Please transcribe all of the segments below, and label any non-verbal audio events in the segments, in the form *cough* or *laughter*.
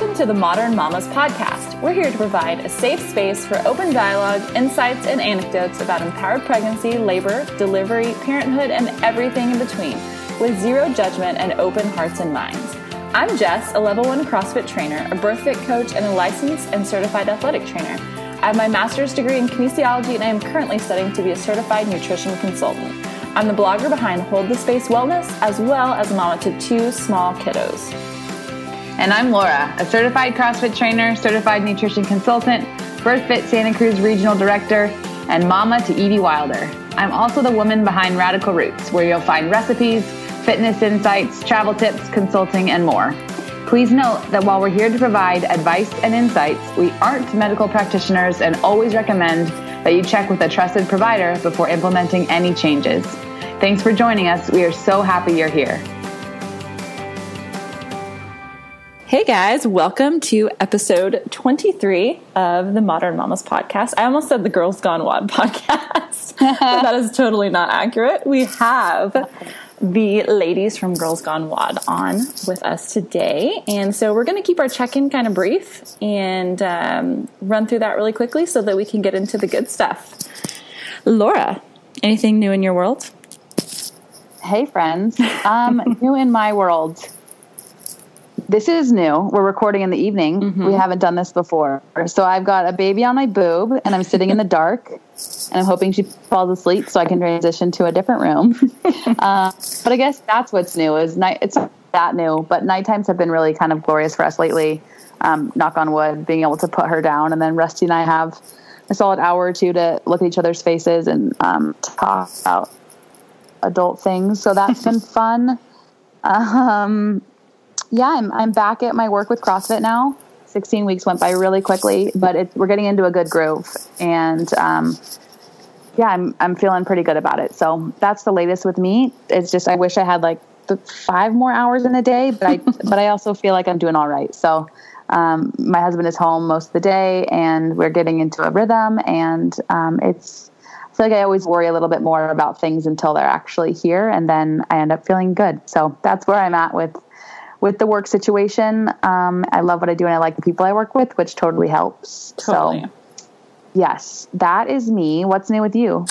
Welcome to the Modern Mamas podcast. We're here to provide a safe space for open dialogue, insights, and anecdotes about empowered pregnancy, labor, delivery, parenthood, and everything in between, with zero judgment and open hearts and minds. I'm Jess, a level one CrossFit trainer, a BirthFit coach, and a licensed and certified athletic trainer. I have my master's degree in kinesiology, and I am currently studying to be a certified nutrition consultant. I'm the blogger behind Hold the Space Wellness, as well as a mama to two small kiddos. And I'm Laura, a certified CrossFit trainer, certified nutrition consultant, BirthFit Santa Cruz regional director, and mama to Evie Wilder. I'm also the woman behind Radical Roots, where you'll find recipes, fitness insights, travel tips, consulting, and more. Please note that while we're here to provide advice and insights, we aren't medical practitioners and always recommend that you check with a trusted provider before implementing any changes. Thanks for joining us. We are so happy you're here. Hey guys, welcome to episode 23 of the Modern Mamas podcast. I almost said the Girls Gone WOD *laughs* podcast, but that is totally not accurate. We have the ladies from Girls Gone WOD on with us today. And so we're going to keep our check in kind of brief and um, run through that really quickly so that we can get into the good stuff. Laura, anything new in your world? Hey, friends. Um, *laughs* new in my world this is new. We're recording in the evening. Mm-hmm. We haven't done this before. So I've got a baby on my boob and I'm sitting in the *laughs* dark and I'm hoping she falls asleep so I can transition to a different room. *laughs* uh, but I guess that's what's new is night. It's not that new, but night times have been really kind of glorious for us lately. Um, knock on wood, being able to put her down. And then Rusty and I have a solid hour or two to look at each other's faces and um, talk about adult things. So that's been *laughs* fun. Um, yeah, I'm I'm back at my work with CrossFit now. 16 weeks went by really quickly, but it, we're getting into a good groove, and um, yeah, I'm I'm feeling pretty good about it. So that's the latest with me. It's just I wish I had like the five more hours in a day, but I *laughs* but I also feel like I'm doing all right. So um, my husband is home most of the day, and we're getting into a rhythm, and um, it's. I feel like I always worry a little bit more about things until they're actually here, and then I end up feeling good. So that's where I'm at with with the work situation. Um, I love what I do and I like the people I work with, which totally helps. Totally. So, yes, that is me. What's new with you?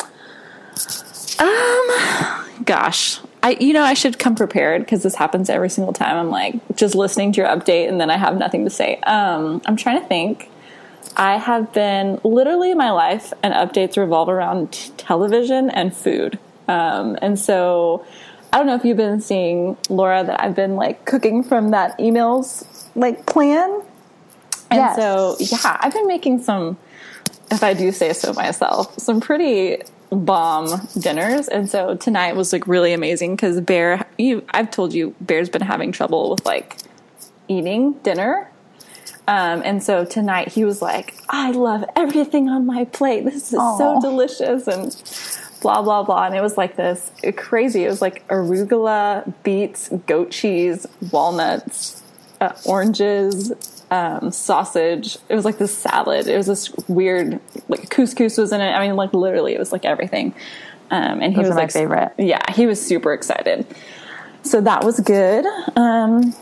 Um, gosh, I you know I should come prepared because this happens every single time. I'm like just listening to your update and then I have nothing to say. Um, I'm trying to think. I have been literally my life and updates revolve around t- television and food. Um, and so I don't know if you've been seeing Laura that I've been like cooking from that emails like plan. And yes. so yeah, I've been making some if I do say so myself, some pretty bomb dinners. And so tonight was like really amazing because Bear you I've told you Bear's been having trouble with like eating dinner. Um, and so tonight he was like, I love everything on my plate. This is Aww. so delicious. And blah blah blah. And it was like this crazy it was like arugula beets goat cheese walnuts uh, oranges um, sausage. It was like this salad. It was this weird like couscous was in it. I mean like literally it was like everything. Um, and he Those was like favorite. yeah he was super excited. So that was good. Um,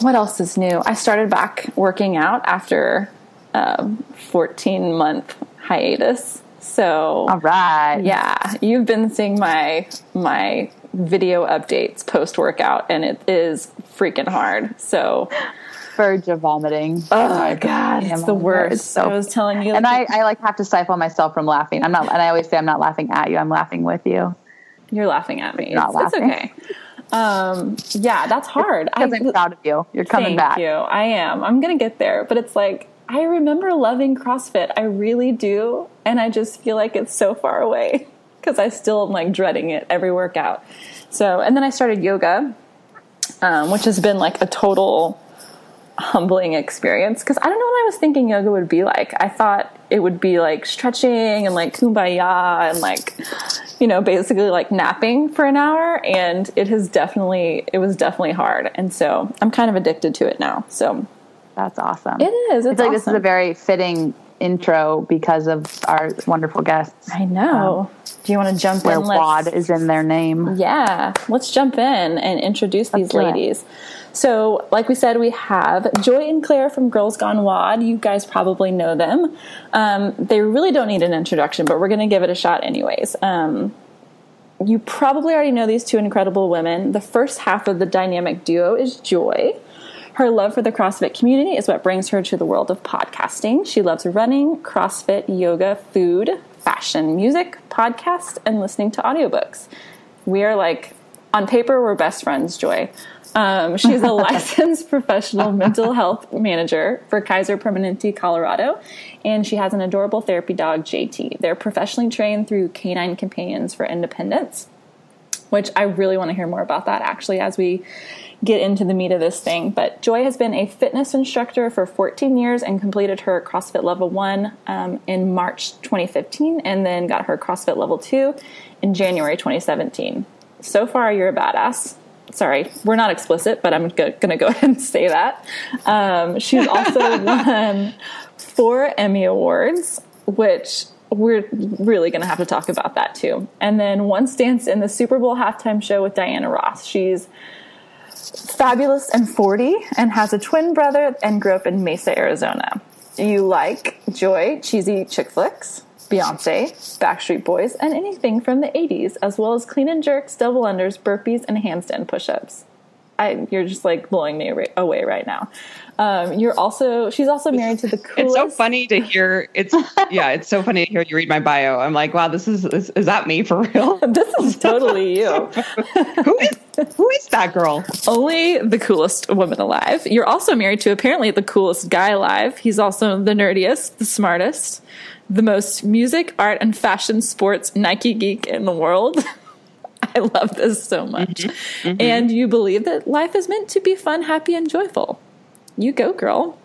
what else is new? I started back working out after a um, 14 month hiatus so, all right, yeah, you've been seeing my my video updates post workout, and it is freaking hard. So, verge of vomiting. Oh, my god, it's the worst. So, I was telling you, and I, I like have to stifle myself from laughing. I'm not, and I always say I'm not laughing at you. I'm laughing with you. You're laughing at me. You're not it's, laughing. It's okay. Um, yeah, that's hard. I, am proud of you. You're coming thank back. you. I am. I'm gonna get there, but it's like I remember loving CrossFit. I really do. And I just feel like it's so far away *laughs* because I still am like dreading it every workout. So, and then I started yoga, um, which has been like a total humbling experience because I don't know what I was thinking yoga would be like. I thought it would be like stretching and like kumbaya and like, you know, basically like napping for an hour. And it has definitely, it was definitely hard. And so I'm kind of addicted to it now. So that's awesome. It is. It's, it's like awesome. this is a very fitting intro because of our wonderful guests. I know. Um, Do you want to jump where in? Where WOD is in their name. Yeah, let's jump in and introduce these ladies. It. So, like we said, we have Joy and Claire from Girls Gone WOD. You guys probably know them. Um, they really don't need an introduction, but we're going to give it a shot anyways. Um, you probably already know these two incredible women. The first half of the dynamic duo is Joy. Her love for the CrossFit community is what brings her to the world of podcasting. She loves running, CrossFit, yoga, food, fashion, music, podcasts, and listening to audiobooks. We are like, on paper, we're best friends, Joy. Um, she's a *laughs* licensed professional mental health manager for Kaiser Permanente, Colorado, and she has an adorable therapy dog, JT. They're professionally trained through Canine Companions for Independence, which I really want to hear more about that actually as we get into the meat of this thing. But Joy has been a fitness instructor for 14 years and completed her CrossFit Level 1 um, in March 2015 and then got her CrossFit Level 2 in January 2017. So far, you're a badass sorry, we're not explicit, but I'm going to go *laughs* ahead and say that. Um, she's also *laughs* won four Emmy Awards, which we're really going to have to talk about that too. And then once stance in the Super Bowl halftime show with Diana Ross. She's fabulous and 40 and has a twin brother and grew up in Mesa, Arizona. You like joy, cheesy chick flicks? Beyonce, Backstreet Boys, and anything from the 80s, as well as clean and jerks, double unders, burpees, and handstand push ups. I, you're just like blowing me away right now. Um, you're also she's also married to the coolest. It's so funny to hear. It's yeah, it's so funny to hear you read my bio. I'm like, wow, this is is, is that me for real? *laughs* this is totally you. *laughs* who is who is that girl? Only the coolest woman alive. You're also married to apparently the coolest guy alive. He's also the nerdiest, the smartest, the most music, art, and fashion sports Nike geek in the world. *laughs* *laughs* I love this so much. Mm-hmm, mm-hmm. And you believe that life is meant to be fun, happy, and joyful. You go, girl.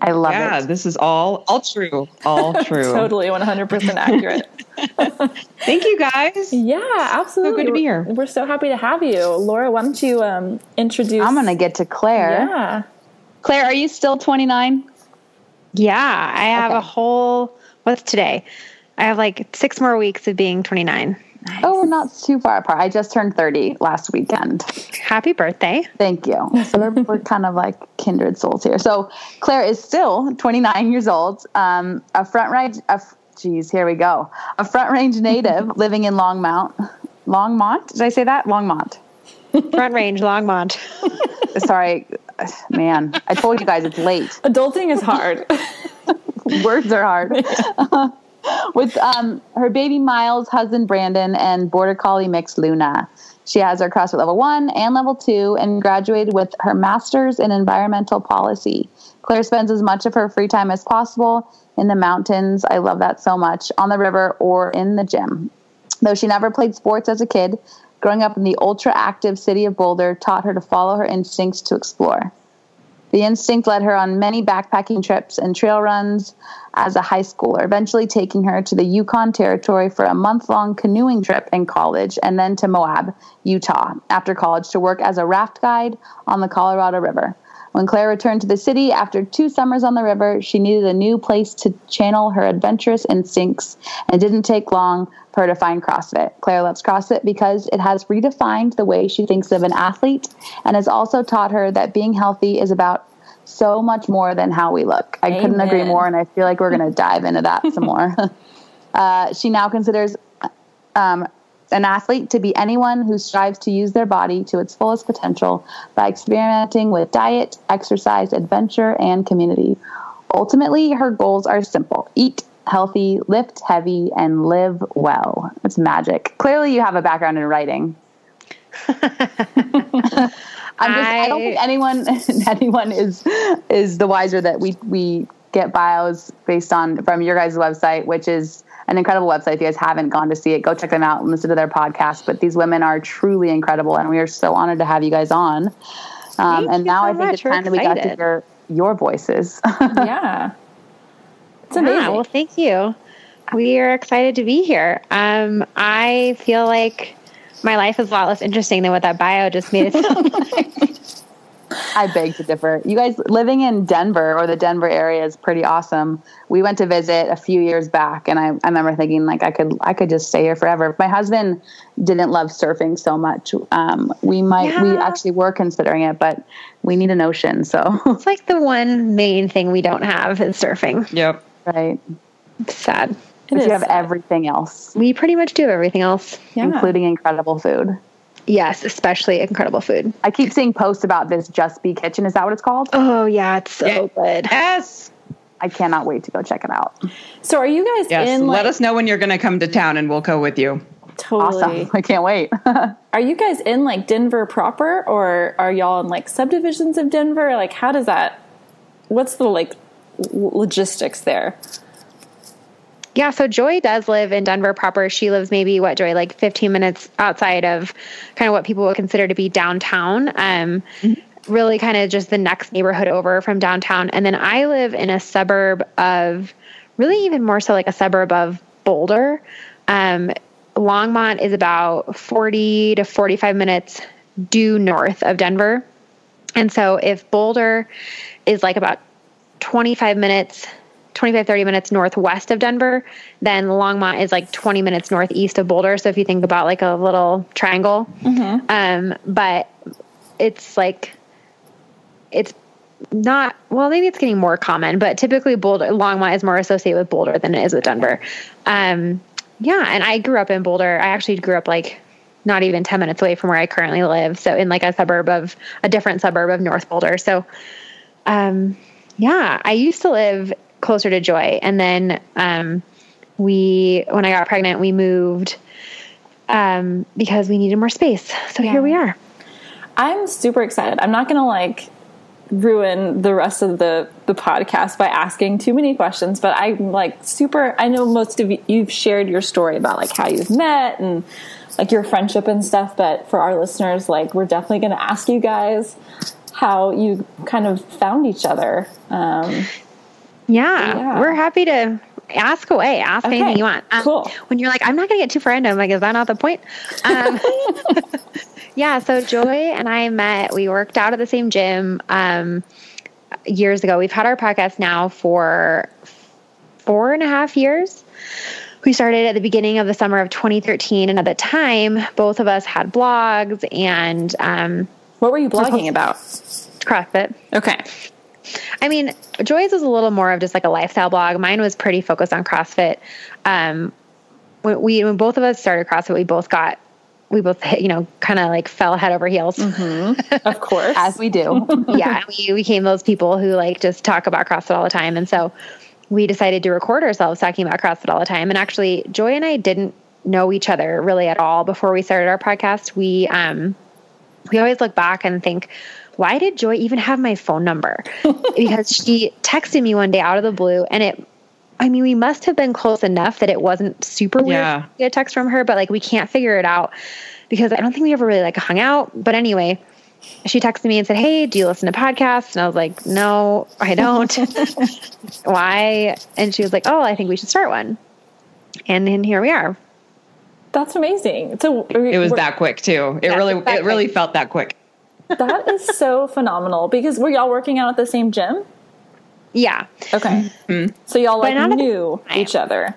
I love yeah, it. Yeah, this is all all true. All *laughs* true. totally 100% accurate. *laughs* Thank you guys. Yeah, absolutely. So good to be here. We're, we're so happy to have you. Laura, why don't you um, introduce I'm going to get to Claire. Yeah. Claire, are you still 29? Yeah, I have okay. a whole what's today? I have like 6 more weeks of being 29. Nice. Oh, we're not too far apart. I just turned 30 last weekend. Happy birthday. Thank you. So we're, we're *laughs* kind of like kindred souls here. So Claire is still 29 years old, um, a front range, a, geez, here we go. A front range native *laughs* living in Longmont. Longmont? Did I say that? Longmont. front range, Longmont. *laughs* Sorry, man. I told you guys it's late. Adulting is hard. Words are hard. With um, her baby Miles, husband Brandon, and border collie mix Luna. She has her CrossFit level one and level two and graduated with her master's in environmental policy. Claire spends as much of her free time as possible in the mountains. I love that so much, on the river or in the gym. Though she never played sports as a kid, growing up in the ultra active city of Boulder taught her to follow her instincts to explore. The instinct led her on many backpacking trips and trail runs as a high schooler, eventually taking her to the Yukon Territory for a month long canoeing trip in college and then to Moab, Utah, after college to work as a raft guide on the Colorado River. When Claire returned to the city after two summers on the river, she needed a new place to channel her adventurous instincts, and it didn't take long for her to find CrossFit. Claire loves CrossFit because it has redefined the way she thinks of an athlete and has also taught her that being healthy is about so much more than how we look. I Amen. couldn't agree more, and I feel like we're going *laughs* to dive into that some more. *laughs* Uh, she now considers um, an athlete to be anyone who strives to use their body to its fullest potential by experimenting with diet, exercise, adventure, and community. Ultimately, her goals are simple eat healthy, lift heavy, and live well. It's magic. Clearly, you have a background in writing. *laughs* I'm just, I, I don't think anyone *laughs* anyone is is the wiser that we we get bios based on from your guys' website, which is an incredible website. If you guys haven't gone to see it, go check them out and listen to their podcast. But these women are truly incredible, and we are so honored to have you guys on. Um, and now so I think much. it's time that we got to hear your voices. *laughs* yeah, it's amazing. Yeah, well, thank you. We are excited to be here. Um, I feel like my life is a lot less interesting than what that bio just made it sound *laughs* like. I beg to differ. You guys living in Denver or the Denver area is pretty awesome. We went to visit a few years back and I, I remember thinking like I could I could just stay here forever. My husband didn't love surfing so much. Um, we might we actually were considering it, but we need an ocean, so It's like the one main thing we don't have is surfing. Yep. right. It's sad. It you have sad. everything else, We pretty much do have everything else. Yeah. including incredible food. Yes, especially incredible food. I keep seeing posts about this Just Be Kitchen. Is that what it's called? Oh yeah, it's so Yeah. good. Yes. I cannot wait to go check it out. So are you guys Yes. in like Let us know when you're going to come to town and we'll go with you. totally? Awesome. *laughs* I can't wait. *laughs* Are you guys in like Denver proper, or are y'all in like subdivisions of Denver? Like, how does that? What's the like logistics there? Yeah, so Joy does live in Denver proper. She lives maybe what Joy like 15 minutes outside of kind of what people would consider to be downtown. Um really kind of just the next neighborhood over from downtown. And then I live in a suburb of really even more so like a suburb of Boulder. Um Longmont is about 40 to 45 minutes due north of Denver. And so if Boulder is like about 25 minutes 25 30 minutes northwest of denver then longmont is like 20 minutes northeast of boulder. So if you think about like a little triangle um, but it's like it's not well maybe it's getting more common but typically boulder longmont is more associated with boulder than it is with denver. Um, yeah and i grew up in boulder. I actually grew up like not even 10 minutes away from where i currently live. So in like a suburb of a different suburb of north boulder. So um, yeah, I used to live closer to Joy, and then um, we, when I got pregnant, we moved um, because we needed more space. So here we are. I'm super excited. I'm not gonna like ruin the rest of the the podcast by asking too many questions, but I'm like super. I know most of you, you've shared your story about like how you've met and like your friendship and stuff. But for our listeners, like we're definitely gonna ask you guys how you kind of found each other. Um, Yeah, Yeah. we're happy to ask away. Ask Okay, anything you want. Um, cool. When you're like, I'm not going to get too random, like, is that not the point? Um, *laughs* yeah. So Joy and I met. We worked out at the same gym um, years ago. We've had our podcast now for four and a half years. We started at the beginning of the summer of 2013, and at the time, both of us had blogs and um, what were you blogging about? CrossFit. Okay. I mean, Joy's was a little more of just like a lifestyle blog. Mine was pretty focused on CrossFit. Um, when we when both of us started CrossFit, we both got we both hit, *laughs* you know kind of like fell head over heels. *laughs* Of course. As we do. *laughs* yeah, we became those people who like just talk about CrossFit all the time, and so we decided to record ourselves talking about CrossFit all the time. And actually, Joy and I didn't know each other really at all before we started our podcast. We um we always look back and think, why did Joy even have my phone number? *laughs* because she texted me one day out of the blue and it I mean, we must have been close enough that it wasn't super weird Yeah. to get a text from her, but like we can't figure it out because I don't think we ever really like hung out. But anyway, she texted me and said, Hey, do you listen to podcasts? And I was like, No, I don't. *laughs* Why? And she was like, Oh, I think we should start one. And then here we are. That's amazing. So It was that quick too. It really that it really felt that quick. That is so phenomenal because were y'all working out at the same gym? Yeah. Okay. Mm-hmm. So y'all like not at the knew each other.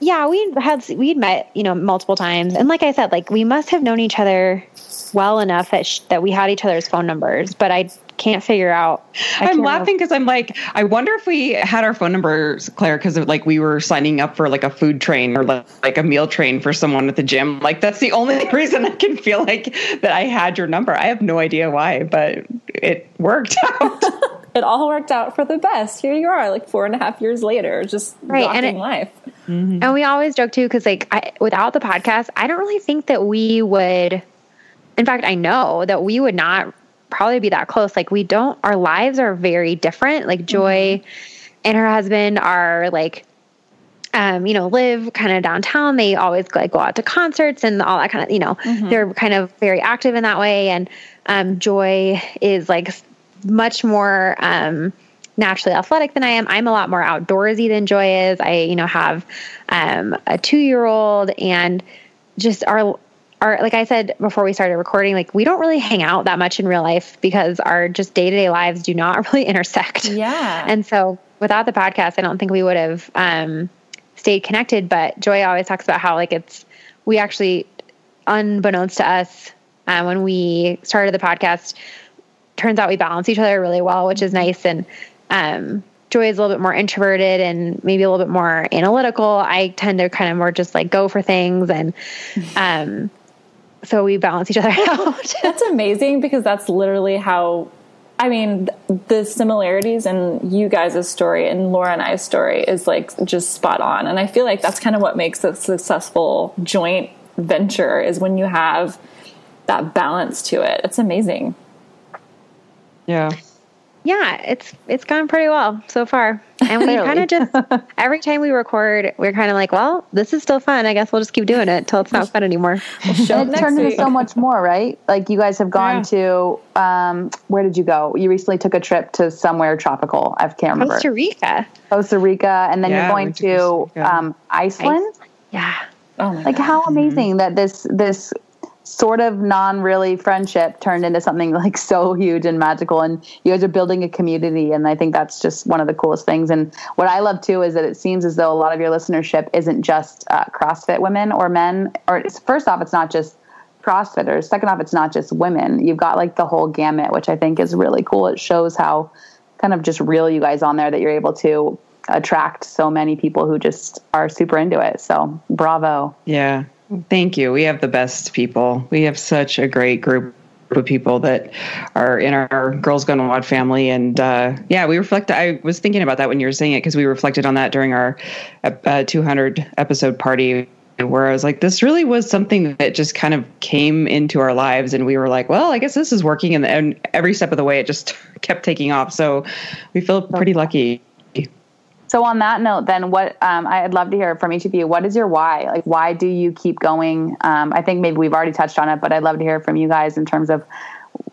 Yeah, we had we'd met, you know, multiple times, and like I said, like we must have known each other well enough that sh- that we had each other's phone numbers, but I can't figure out. I I'm laughing because I'm like, I wonder if we had our phone numbers, Claire, because like we were signing up for like a food train or like, like a meal train for someone at the gym. Like that's the only *laughs* reason I can feel like that I had your number. I have no idea why, but it worked *laughs* out. *laughs* It all worked out for the best. Here you are, like four and a half years later, just Right, and rocking it- life. Mm-hmm. And we always joke too, because like I, without the podcast, I don't really think that we would. In fact, I know that we would not probably be that close. Like we don't. Our lives are very different. Like Joy and her husband are like, um, you know, live kind of downtown. They always like go out to concerts and all that kind of. You know, they're kind of very active in that way. And um, Joy is like much more. Um, naturally athletic than I am. I'm a lot more outdoorsy than Joy is. I, you know, have um, a two year old and just our our like I said before we started recording, like we don't really hang out that much in real life because our just day to day lives do not *laughs* really intersect. Yeah. And so without the podcast, I don't think we would have um, stayed connected. But Joy always talks about how like it's we actually, unbeknownst to us, uh, when we started the podcast, turns out we balance each other really well, which is nice. And um, Joy is a little bit more introverted and maybe a little bit more analytical. I tend to kind of more just like go for things and um, so we balance each other *laughs* out. that's amazing because that's literally how I mean, the similarities in you guys' story and Laura and I's story is like just spot on. And I feel like that's kind of what makes a successful joint venture is when you have that balance to it. It's amazing. Yeah. Yeah, it's it's gone pretty well so far. *laughs* And we kind of just every time we record, we're kind of like, well, this is still fun. I guess we'll just keep doing it till it's not fun anymore. *laughs* and it turned into so much more, right? Like you guys have gone yeah. to um, where did you go? You recently took a trip to somewhere tropical. I can't remember. Costa Rica. Costa Rica, and then yeah, you're going to, to um, Iceland. Ice- yeah. Oh like God. how amazing mm-hmm. that this this sort of non really friendship turned into something like *laughs* so huge and magical. And you guys are building a community and i think that's just one of the coolest things. And what i love too is that it seems as though a lot of your listenership isn't just uh, crossfit women or men or first off it's not just crossfitters. Second off it's not just women. You've got like the whole gamut which i think is really cool. It shows how kind of just real you guys on there that you're able to attract so many people who just are super into it. So bravo. Yeah Thank you. We have the best people. We have such a great group of people that are in our Girls Gone WOD family. And uh, yeah, we reflect. I was thinking about that when you were saying it because we reflected on that during our uh, 200 episode party where I was like, this really was something that just kind of came into our lives. And we were like, well, I guess this is working. And, and every step of the way, it just *laughs* kept taking off. So we feel pretty lucky. So on that note, then what um, I'd love to hear from each of you. What is your why? Like, why do you keep going? Um, I think maybe we've already touched on it, but I'd love to hear from you guys in terms of,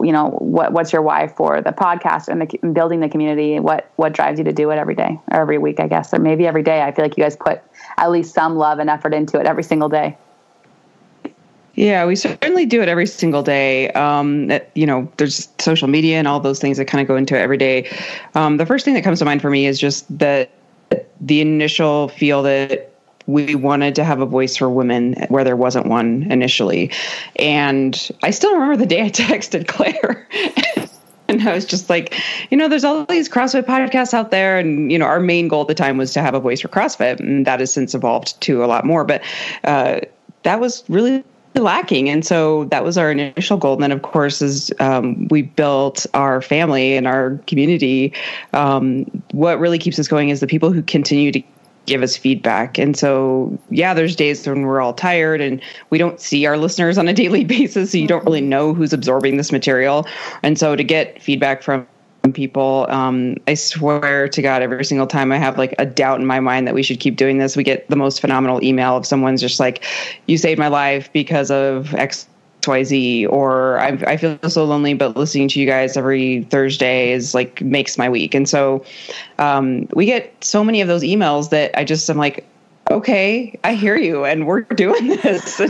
you know, what what's your why for the podcast and the building the community? What what drives you to do it every day or every week? I guess, or maybe every day. I feel like you guys put at least some love and effort into it every single day. Yeah, we certainly do it every single day. Um, you know, there's social media and all those things that kind of go into it every day. Um, the first thing that comes to mind for me is just that the initial feel that we wanted to have a voice for women where there wasn't one initially. And I still remember the day I *laughs* texted Claire. *laughs* and I was just like, you know, there's all these CrossFit podcasts out there. And, you know, our main goal at the time was to have a voice for CrossFit. And that has since evolved to a lot more. But uh, that was really lacking. And so that was our initial goal. And then, of course, as um, we built our family and our community, um, what really keeps us going is the people who continue to give us feedback. And so, yeah, there's days when we're all tired and we don't see our listeners on a *laughs* daily basis. So you don't really know who's absorbing this material. And so to get feedback from people. Um, I swear to God, every single time I have like a doubt in my mind that we should keep doing this, we get the most phenomenal email of someone's just like, "You saved my life because of X." XYZ or I, I feel so lonely, but listening to you guys every Thursday is like makes my week. And so um, we get so many of those emails that I just am like, okay, I hear you, and we're *laughs* doing this.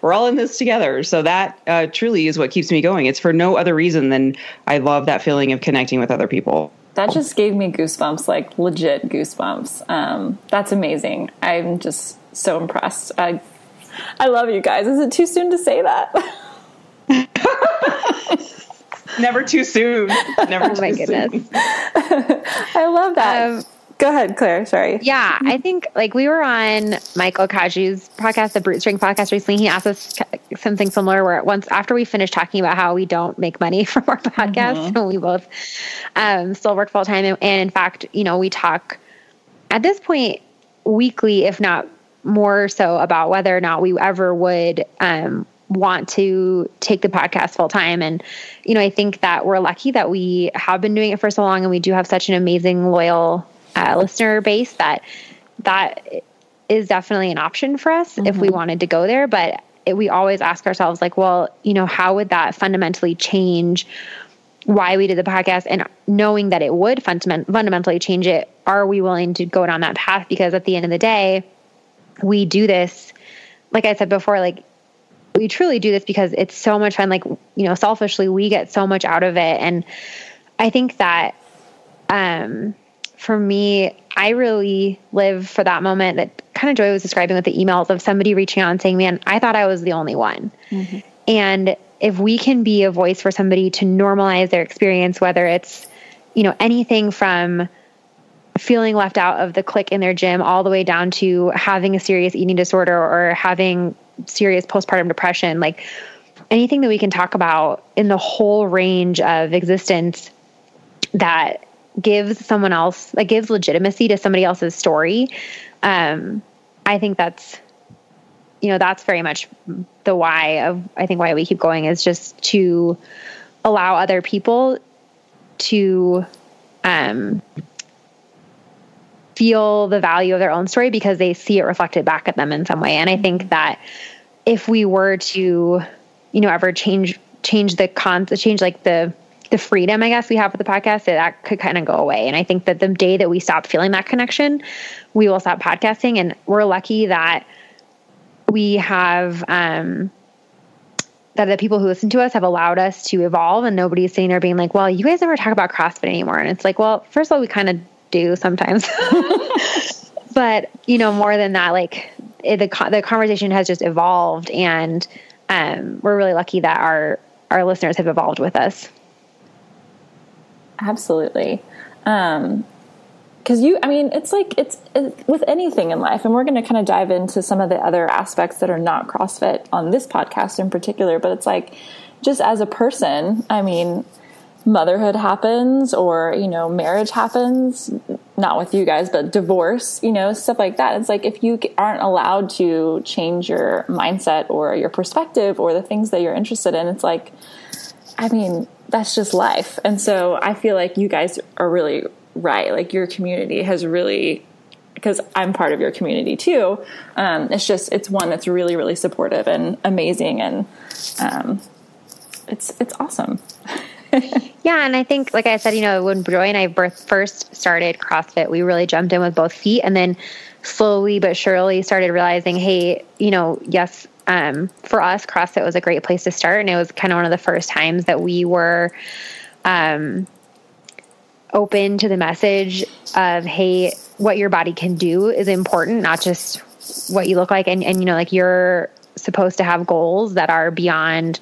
we're all in this together. So that uh, truly is what keeps me going. It's for no other reason than I love that feeling of connecting with other people. That just gave me goosebumps, like legit goosebumps. Um, that's amazing. I'm just so impressed. I, I love you guys. Is it too soon to say that? *laughs* Never too soon. Never *laughs* oh my goodness. I love that. Um, Go ahead, Claire. Sorry. Yeah, I think like we were on Michael Cazayoux's podcast, the Brute Strength podcast recently. He asked us something similar where once after we finished talking about how we don't make money *laughs* from our podcast, mm-hmm. and we both um, still work full time, and, and in fact, you know, we talk at this point weekly, if not more so, about whether or not we ever would um, want to take the podcast full time. And, you know, I think that we're lucky that we have been doing it for so long and we do have such an amazing, loyal uh, listener base that that is definitely an option for us mm-hmm. if we mm-hmm. wanted to go there. But it, we always ask ourselves, like, well, you know, how would that fundamentally change why we did the podcast? And knowing that it would fundament- fundamentally change it, are we willing to go down that path? Because at the end of the day, we do this, like I said before, like we truly do this because it's so much fun. Like, you know, selfishly, we get so much out of it. And I think that um, for me, I really live for that moment that kind of Joy was describing with the emails of somebody reaching out and saying, Man, I thought I was the only one. Mm-hmm. And if we can be a voice for somebody to normalize their experience, whether it's, you know, anything from feeling left out of the clique in their gym all the way down to having a serious eating disorder or having serious postpartum depression, like anything that we can talk about in the whole range of existence that gives someone else that gives legitimacy to somebody else's story um, i think that's you know that's very much the why of i think why we keep going is just to allow other people to um, feel the value of their own story because they see it reflected back at them in some way. And i think that if we were to you know ever change change the con change like the the freedom I guess we have with the podcast that, that could kind of go away. And I think that the day that we stop feeling that connection, we will stop podcasting. And we're lucky that we have um, that the people who listen to us have allowed us to evolve and nobody's sitting there being like, well, you guys never talk about CrossFit anymore. And it's like, well, first of all, we kind of do sometimes. *laughs* but, you know, more than that, like it, the, the conversation has just evolved and um, we're really lucky that our, our listeners have evolved with us. Absolutely. Um, because you i mean it's like it's, it's, with anything in life and we're going to kind of dive into some of the other aspects that are not crossfit on this podcast in particular but it's like just as a person i mean motherhood happens or you know marriage happens not with you guys but divorce you know stuff like that it's like if you aren't allowed to change your mindset or your perspective or the things that you're interested in it's like i mean that's just life. And so I feel like you guys are really right. Like your community has really because I'm part of your community too. Um, it's just it's one that's really really supportive and amazing, and um, it's it's awesome. *laughs* yeah, and I think, like I said, you know, when Joy and I first started CrossFit, we really jumped in with both feet, and then slowly but surely started realizing, hey, you know, yes, um, for us, CrossFit was a great place to start. And it was kind of one of the first times that we were um, open to the message of, hey, what your body can do is important, not just what you look like. And, and you know, like you're supposed to have goals that are beyond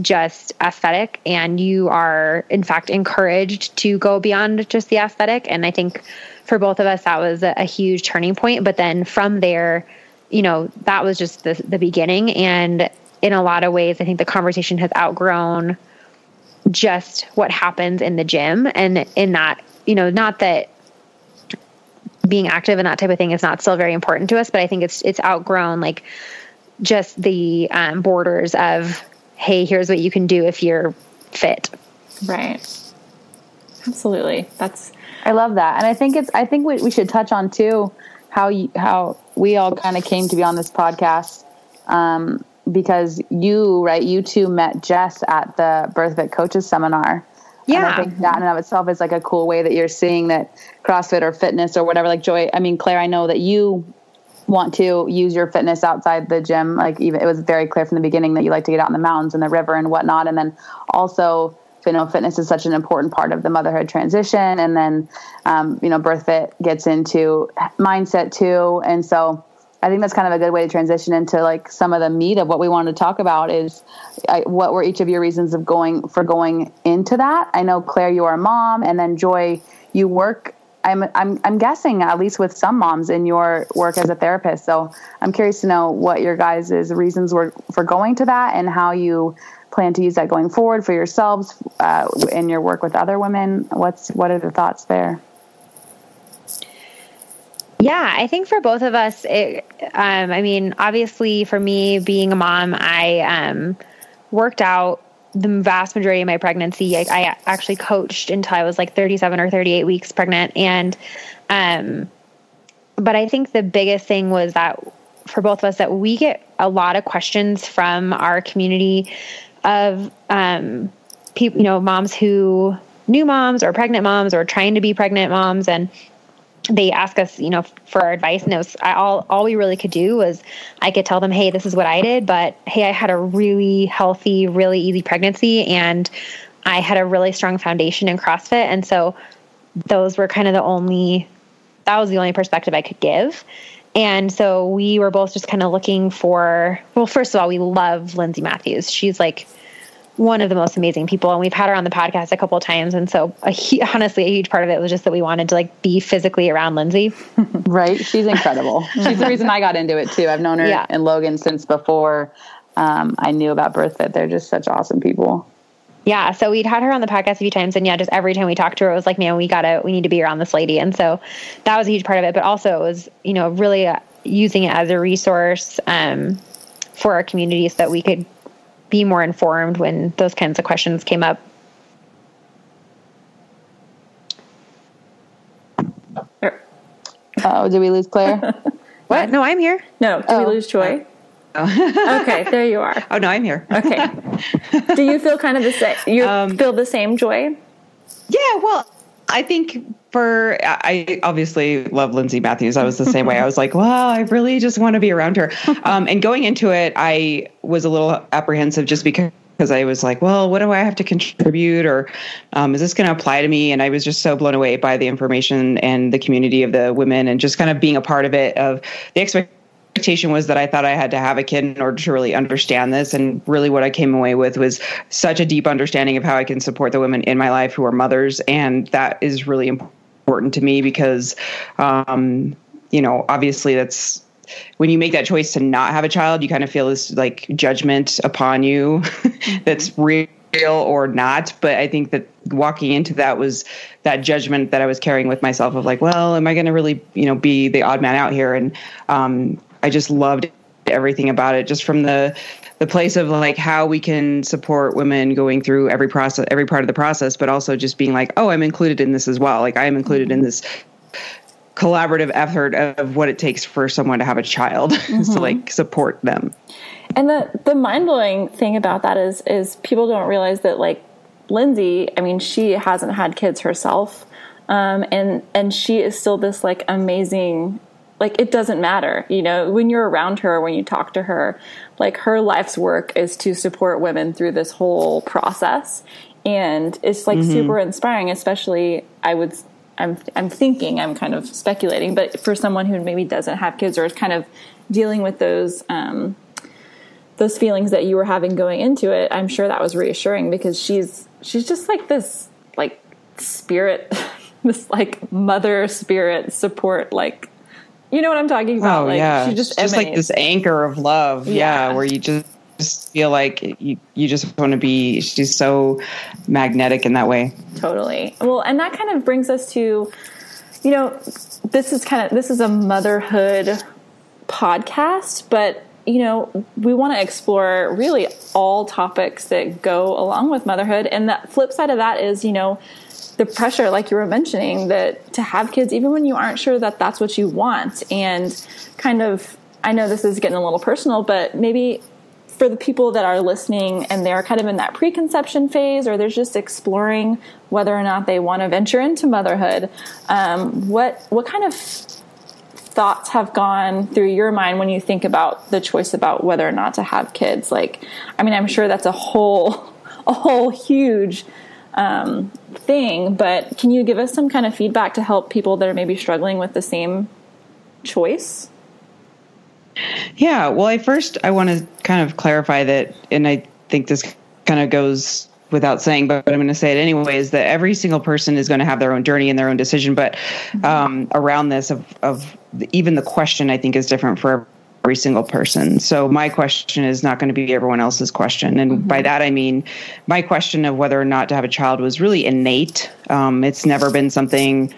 just aesthetic and you are in fact encouraged to go beyond just the aesthetic and i think for both of us that was a, a huge turning point but then from there you know, that was just the, the beginning. And in a lot of ways, I think the conversation has outgrown just what happens in the gym. And in that, you know, not that being active and that type of thing is not still very important to us, but I think it's, it's outgrown like just the um, borders of, hey, here's what you can do if you're fit. Right. Absolutely. That's, I love that. And I think it's, I think what we should touch on too how you, how we all kind of came to be on this podcast um, because you right you two met Jess at the Birth BirthFit coaches seminar. Yeah, and I think that in and of itself is like a cool way that you're seeing that CrossFit or fitness or whatever. Like Joy, I mean Claire, I know that you want to use your fitness outside the gym. Like even it was very clear from the beginning that you like to get out in the mountains and the river and whatnot. And then also you know fitness is such an important part of the motherhood transition. And then um, you know BirthFit gets into mindset too. And so i think that's kind of a good way to transition into like some of the meat of what we wanted to talk about is I, what were each of your reasons of going for going into that? I know claire you are a mom. And then joy you work I'm, I'm, I'm guessing at least with some moms in your work as a therapist. So I'm curious to know what your guys' reasons were for going to that and how you plan to use that going forward for yourselves uh, in your work with other women? What's what are the thoughts there? Yeah, I think for both of us, it, um, I mean, obviously for me being a mom, I um, worked out the vast majority of my pregnancy. I, I, actually coached until I was like 37 or 38 weeks pregnant. And, um, but I think the biggest thing was that for both of us that we get a lot of questions from our community of um, people, you know, moms who new moms or pregnant moms or trying to be pregnant moms, and they ask us, you know, for our advice. And it was all all we really could do was I could tell them, hey, this is what I did, but hey, I had a really healthy, really easy pregnancy, and I had a really strong foundation in CrossFit, and so those were kind of the only that was the only perspective I could give. And so we were both just kind of looking for well, first of all, we love Lindsey Mathews. She's like one of the most amazing people and we've had her on the podcast a couple of times and so a, honestly a huge part of it was just that we wanted to like be physically around lindsey. *laughs* Right? She's incredible. *laughs* She's the reason i got into it too. I've known her yeah. and logan since before um, i knew about birthfit they're just such awesome people yeah so we'd had her on the podcast a few times and yeah just every time we talked to her it was like man we gotta we need to be around this lady and so that was a huge part of it but also it was you know really uh, using it as a resource um, for our community so that we could be more informed when those kinds of questions came up. Oh, did we lose Claire? *laughs* what? No, I'm here. No, did oh. we lose Joy? Oh. okay, *laughs* there you are. Oh no, I'm here. Okay. *laughs* Do you feel kind of the same? You um, feel the same joy? Yeah. Well, I think for I obviously love Lindsey Mathews. I was the same way. I was like, well, I really just want to be around her. *laughs* Um, and going into it, I was a little apprehensive just because because I was like, well, what do I have to contribute, or um, is this going to apply to me? And I was just so blown away by the information and the community of the women, and just kind of being a part of it. Of the expectation was that I thought I had to have a kid in order to really understand this. And really, what I came away with was such a deep understanding of how I can support the women in my life who are mothers. And that is really important important to me because, um, you know, obviously that's when you make that choice to not have a child, you kind of feel this like judgment upon you *laughs* that's real or not. But I think that walking into that was that judgment that I was carrying with myself of like, well, am I going to really, you know, be the odd man out here? And um, I just loved everything about it, just from the the place of like how we can support women going through every process every part of the process but also just being like oh i'm included in this as well. Like i am included in this collaborative effort of what it takes for someone to have a child *laughs* mm-hmm. to like support them. And the the mind-blowing thing about that is is people don't realize that like lindsey i mean she hasn't had kids herself um, and and she is still this like amazing like it doesn't matter you know when you're around her when you talk to her like her life's work is to support women through this whole process and it's like mm-hmm. super inspiring especially i would i'm i'm thinking i'm kind of speculating but for someone who maybe doesn't have kids or is kind of dealing with those um, those feelings that you were having going into it i'm sure that was reassuring because she's she's just like this like spirit *laughs* this like mother spirit support like you know what I'm talking about? Oh like, yeah, she just, just like this anchor of love. Yeah, yeah where you just just feel like you you just want to be. She's so magnetic in that way. Totally. Well, and that kind of brings us to, you know, this is kind of this is a motherhood podcast, but you know, we want to explore really all topics that go along with motherhood. And the flip side of that is, you know, the pressure, like you were mentioning, that to have kids, even when you aren't sure that that's what you want, and kind of, I know this is getting a little personal, but maybe for the people that are listening and they're kind of in that preconception phase, or they're just exploring whether or not they want to venture into motherhood, um, what what kind of thoughts have gone through your mind when you think about the choice about whether or not to have kids? Like, I mean, I'm sure that's a whole *laughs* a whole huge um, thing, but can you give us some kind of feedback to help people that are maybe struggling with the same choice? Yeah, well, I first I want to kind of clarify that, and I think this kind of goes without saying, but I'm going to say it anyways. That every single person is going to have their own journey and their own decision, but mm-hmm. um, around this of of even the question, I think is different for every single person. So my question is not going to be everyone else's question. And mm-hmm. by that, I mean, my question of whether or not to have a child was really innate. Um, it's never been something,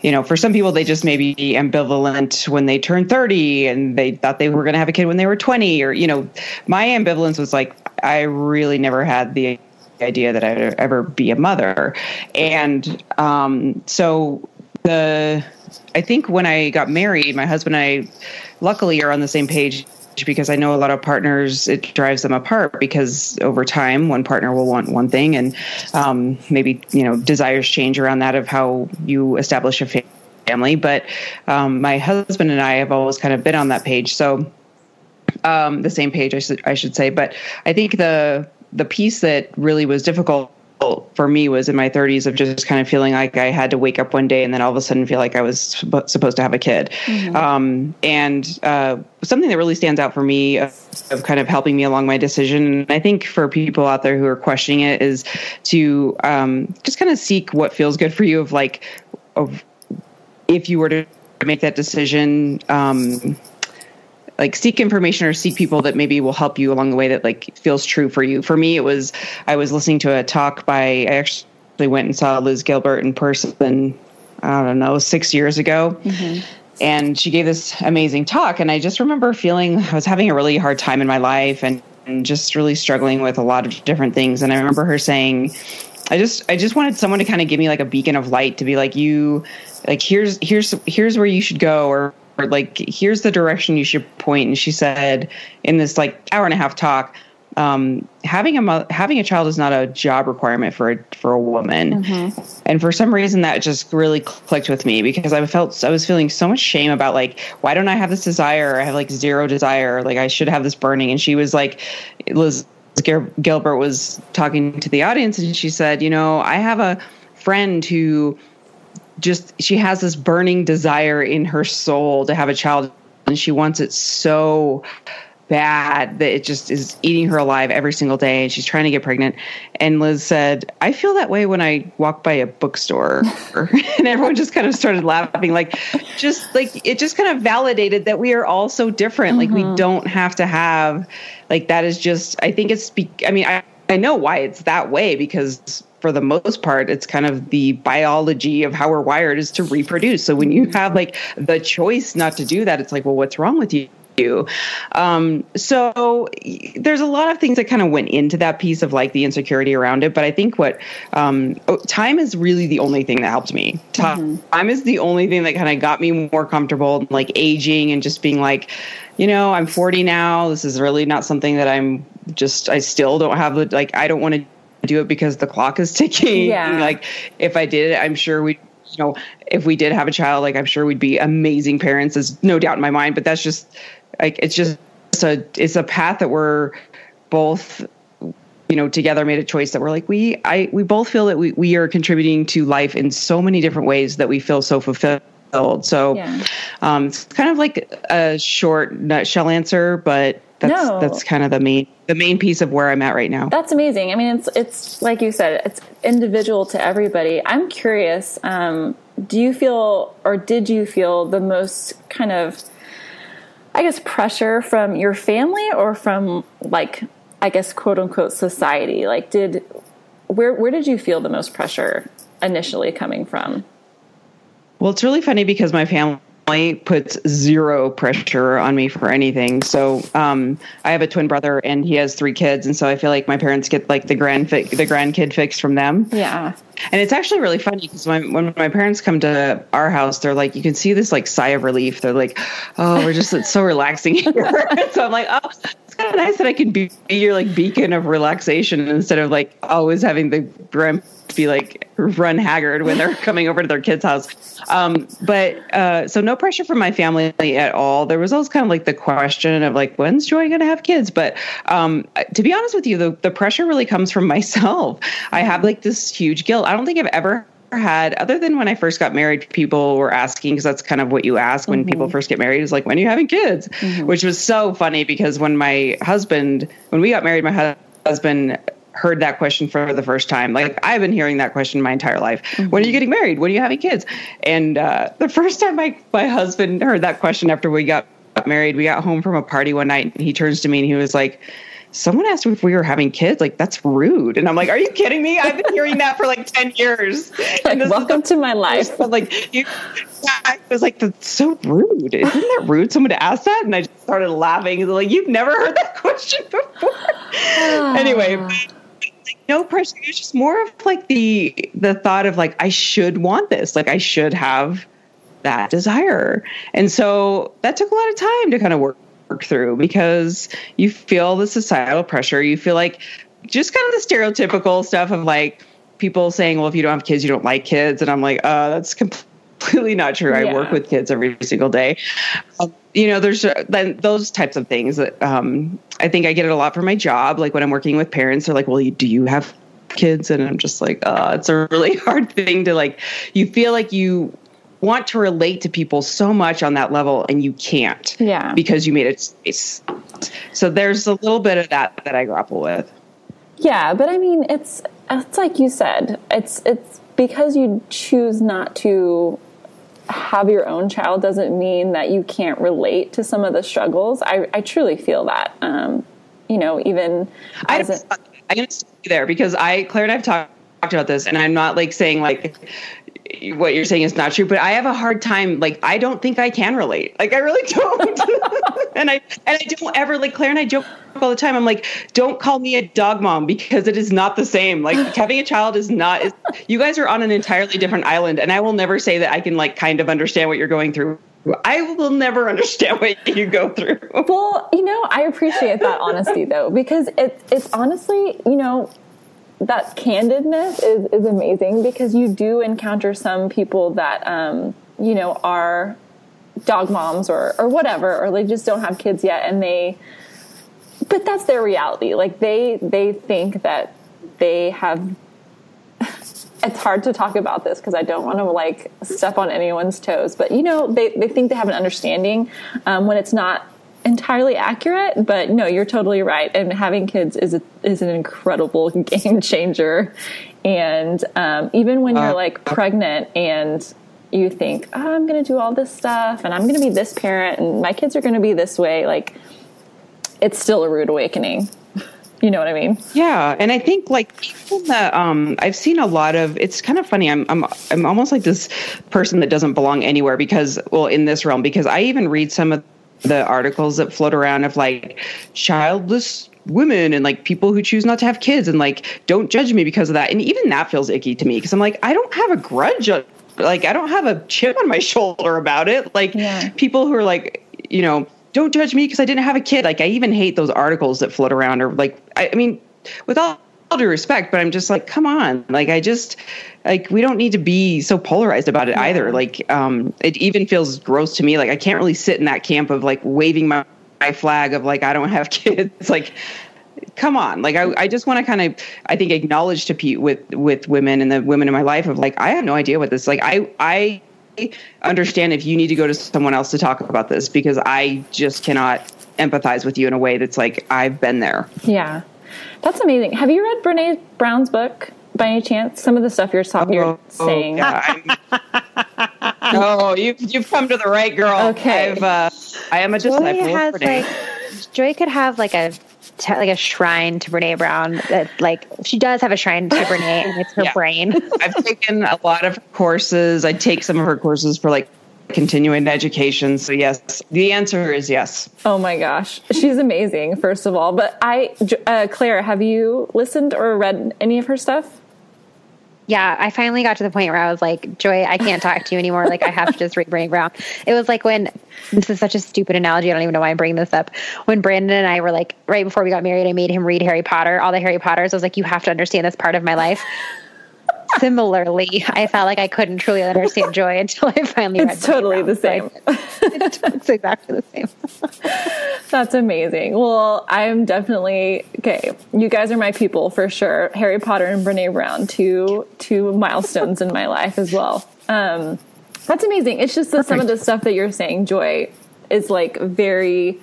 you know, for some people, they just may be ambivalent when they turn 30 and they thought they were going to have a kid when they were 20 or, you know, my ambivalence was like, I really never had the idea that I'd ever be a mother. And um, so the, I think when I got married, my husband and I, luckily are on the same page because I know a lot of partners it drives them apart because over time one partner will want one thing and um, maybe you know desires change around that of how you establish a family, but um, my husband and I have always kind of been on that page. So um, the same page, I should I should say. But I think the the piece that really was difficult for me was in my 30s of just kind of feeling like I had to wake up one day and then all of a sudden feel like I was supposed to have a kid. Mm-hmm. Um, and uh, something that really stands out for me of, of, kind of helping me along my decision, and I think for people out there who are questioning it, is to um, just kind of seek what feels good for you. Of like, of if you were to make that decision. Um, like seek information or seek people that maybe will help you along the way that like feels true for you. For me, it was I was listening to a talk by I actually went and saw Liz Gilbert in person. I don't know six years ago. Mm-hmm. And she gave this amazing talk. And I just remember feeling I was having a really hard time in my life and, and just really struggling with a lot of different things. And I remember her saying, I just I just wanted someone to kind of give me like a beacon of light to be like you like here's here's here's where you should go or like here's the direction you should point and she said in this like hour and a half talk um, having a mo- having a child is not a job requirement for a, for a woman, mm-hmm. and for some reason that just really clicked with me because I felt I was feeling so much shame about like why don't I have this desire? I have like zero desire. Like I should have this burning. And she was like, Liz Gilbert was talking to the audience, and she said, you know, I have a friend who just she has this burning desire in her soul to have a child and she wants it so bad that it just is eating her alive every single day and she's trying to get pregnant and liz said i feel that way when i walk by a bookstore *laughs* and everyone just kind of started laughing like just like it just kind of validated that we are all so different mm-hmm. like we mm-hmm. don't have to have like that is just i think it's be, i mean i i know why it's that way because for the most part, it's kind of the biology of how we're wired is to reproduce. So when you have like the choice not to do that, it's like, well, what's wrong with you? Um, so there's a lot of things that kind of went into that piece of like the insecurity around it. But I think what um, oh, time is really the only thing that helped me. Time, mm-hmm. time is the only thing that kind of got me more comfortable, like aging and just being like, you know, I'm 40 now. This is really not something that I'm just, I still don't have the, like, I don't want to do it because the clock is *laughs* ticking. Yeah. Like if I did it, I'm sure we you know, if we did have a child, like I'm sure we'd be amazing parents. There's no doubt in my mind. But that's just like it's just it's a it's a path that we're both you know together made a choice that we're like we I we both feel that we we are contributing to life in so many different ways that we feel so fulfilled. So yeah. um, it's kind of like a short nutshell answer, but that's no. that's kind of the main the main piece of where I'm at right now. That's amazing. I mean, it's it's like you said, it's individual to everybody. I'm curious. Um, do you feel, or did you feel the most kind of, I guess, pressure from your family or from like, I guess, quote unquote, society? Like, did where where did you feel the most pressure initially coming from? Well, it's really funny because my family puts zero pressure on me for anything. So um, I have a twin brother, and he has three kids, and so I feel like my parents get like the grand fi- the grandkid fix from them. Yeah, and it's actually really funny because when when my parents come to our house, they're like, you can see this like sigh of relief. They're like, oh, we're just it's so relaxing here. *laughs* so I'm like, oh, of nice that I can be, be your like beacon of relaxation instead of like always having the grand be like run haggard when they're *laughs* coming over to their kid's house. Um, but uh, so no pressure from my family at all. There was always kind of like the question of like, when's Joy going to have kids? But um, to be honest with you, the, the pressure really comes from *laughs* myself. I have like this huge guilt. I don't think I've ever had other than when I first got married, people were asking because that's kind of what you ask when mm-hmm. people first get married is like, when are you having kids? Mm-hmm. Which was so funny because when my husband, when we got married, my husband heard that question for the first time. Like I've been hearing that question my entire life. Mm-hmm. When are you getting married? When are you having kids? And uh, the first time my my husband heard that question after we got married, we got home from a party one night, and he turns to me and he was like. Someone asked if we were having kids. Like that's rude, and I'm like, "Are you kidding me? I've been hearing that for like ten years." *laughs* And Like, welcome to my life. But like, you, I was like, "That's so rude. Isn't that rude? Someone to ask that?" And I just started laughing. Like, you've never heard that *laughs* question before. Ah. anyway. But, no pressure. It was just more of like the the thought of like I should want this. Like I should have that desire. And so that took a lot of time to kind of work, work through because you feel the societal pressure. You feel like just kind of the stereotypical stuff of like people saying, well, if you don't have kids, you don't like kids. And I'm like, uh, that's completely not true. I work with kids every single day. Um, you know, there's uh, then those types of things that um, I think I get it a lot from my job. Like when I'm working with parents, they're like, "Well, you, do you have kids?" And I'm just like, "Uh, it's a really *laughs* hard thing to like." You feel like you want to relate to people so much on that level, and you can't. Yeah. because you made it space. So there's a little bit of that that I grapple with. Yeah, but I mean, it's it's like you said. It's it's because you choose not to have your own child doesn't mean that you can't relate to some of the struggles. I I truly feel that. Um, you know, even I, I'm going to stay there because I, Claire and I've talked, talked about this, and I'm not like saying like what you're saying is not true, but I have a hard time. Like, I don't think I can relate. Like, I really don't. *laughs* and I and I don't ever like Claire and I joke all the time. I'm like, don't call me a dog mom because it is not the same. Like, *laughs* having a child is not. Is, you guys are on an entirely different island, and I will never say that I can like kind of understand what you're going through. I will never understand what you go through. Well, you know, I appreciate that honesty though, because it's it's honestly, you know, that candidness is is amazing because you do encounter some people that um, you know, are dog moms or or whatever, or they just don't have kids yet and they but that's their reality. Like they they think that they have *laughs* it's hard to talk about this because I don't want to like step on anyone's toes. But you know, they, they think they have an understanding um, when it's not entirely accurate. But no, you're totally right. And having kids is a, is an incredible *laughs* game changer. And um, even when you're Uh, like pregnant and you think, oh, I'm going to do all this stuff and I'm going to be this parent and my kids are going to be this way, like it's still a rude awakening. *laughs* You know what I mean? Yeah, and I think like even the um, I've seen a lot of. It's kind of funny. I'm I'm I'm almost like this person that doesn't belong anywhere because well in this realm because I even read some of the articles that float around of like childless women and like people who choose not to have kids and like don't judge me because of that and even that feels icky to me because I'm like I don't have a grudge like I don't have a chip on my *laughs* shoulder about it like Yeah. people who are like you know don't judge me because I didn't have a kid. Like I even hate those articles that float around or like I, I mean, with all, all due respect, but I'm just like, come on. Like I just like we don't need to be so polarized about it either. Like um it even feels gross to me. Like I can't really sit in that camp of like waving my, my flag of like I don't have *laughs* kids. like come on like i, I just want to kind of i think acknowledge to Pete with with women and the women in my life of like i have no idea what this like i i understand if you need to go to someone else to talk about this because I just cannot empathize with you in a way that's like I've been there. Yeah, that's amazing. Have you read Brene Brown's book by any chance? Some of the stuff you're talking, you're saying. yeah, I'm- *laughs* oh, you've you've come to the right girl. Okay. I've, uh, I am a Joy disciple. of has Renee. like Joy could have like a t- like a shrine to Brene Brown. That like she does have a shrine to Brene, and it's her Yeah. brain. I've taken a lot of courses. I take some of her courses for like continuing education. So yes, the answer is yes. Oh my gosh, she's amazing. First of all, but I, uh, Claire, have you listened or read any of her stuff? yeah, I finally got to the point where I was like, Joy, I can't talk to you anymore. Like I have to just read Brene Brown. It was like when this is such a stupid analogy. I don't even know why I'm bringing this up. When Brandon and I were like right before we got married, I made him read Harry Potter, all the Harry Potters. I was like, you have to understand this part of my life. Similarly, I felt like I couldn't truly understand Joy until I finally read. It's totally the same. it's, *laughs* it's exactly the same. *laughs* That's amazing. Well, I'm definitely okay. You guys are my people for sure. Harry Potter and Brene Brown, two two milestones in my life as well. Um, that's amazing. It's just that some of the stuff that you're saying, Joy, is like very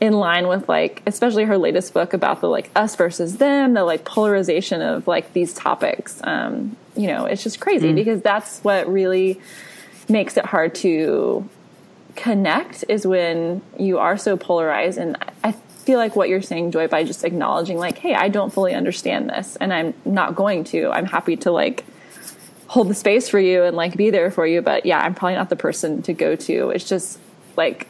in line with like, especially her latest book about the like us versus them, the like polarization of like these topics. Um, you know, it's just crazy because that's what really makes it hard to connect is when you are so polarized. And i feel like what you're saying joy by just acknowledging like hey i don't fully understand this and i'm not going to. I'm happy to like hold the space for you and like be there for you. But yeah i'm probably not the person to go to. It's just like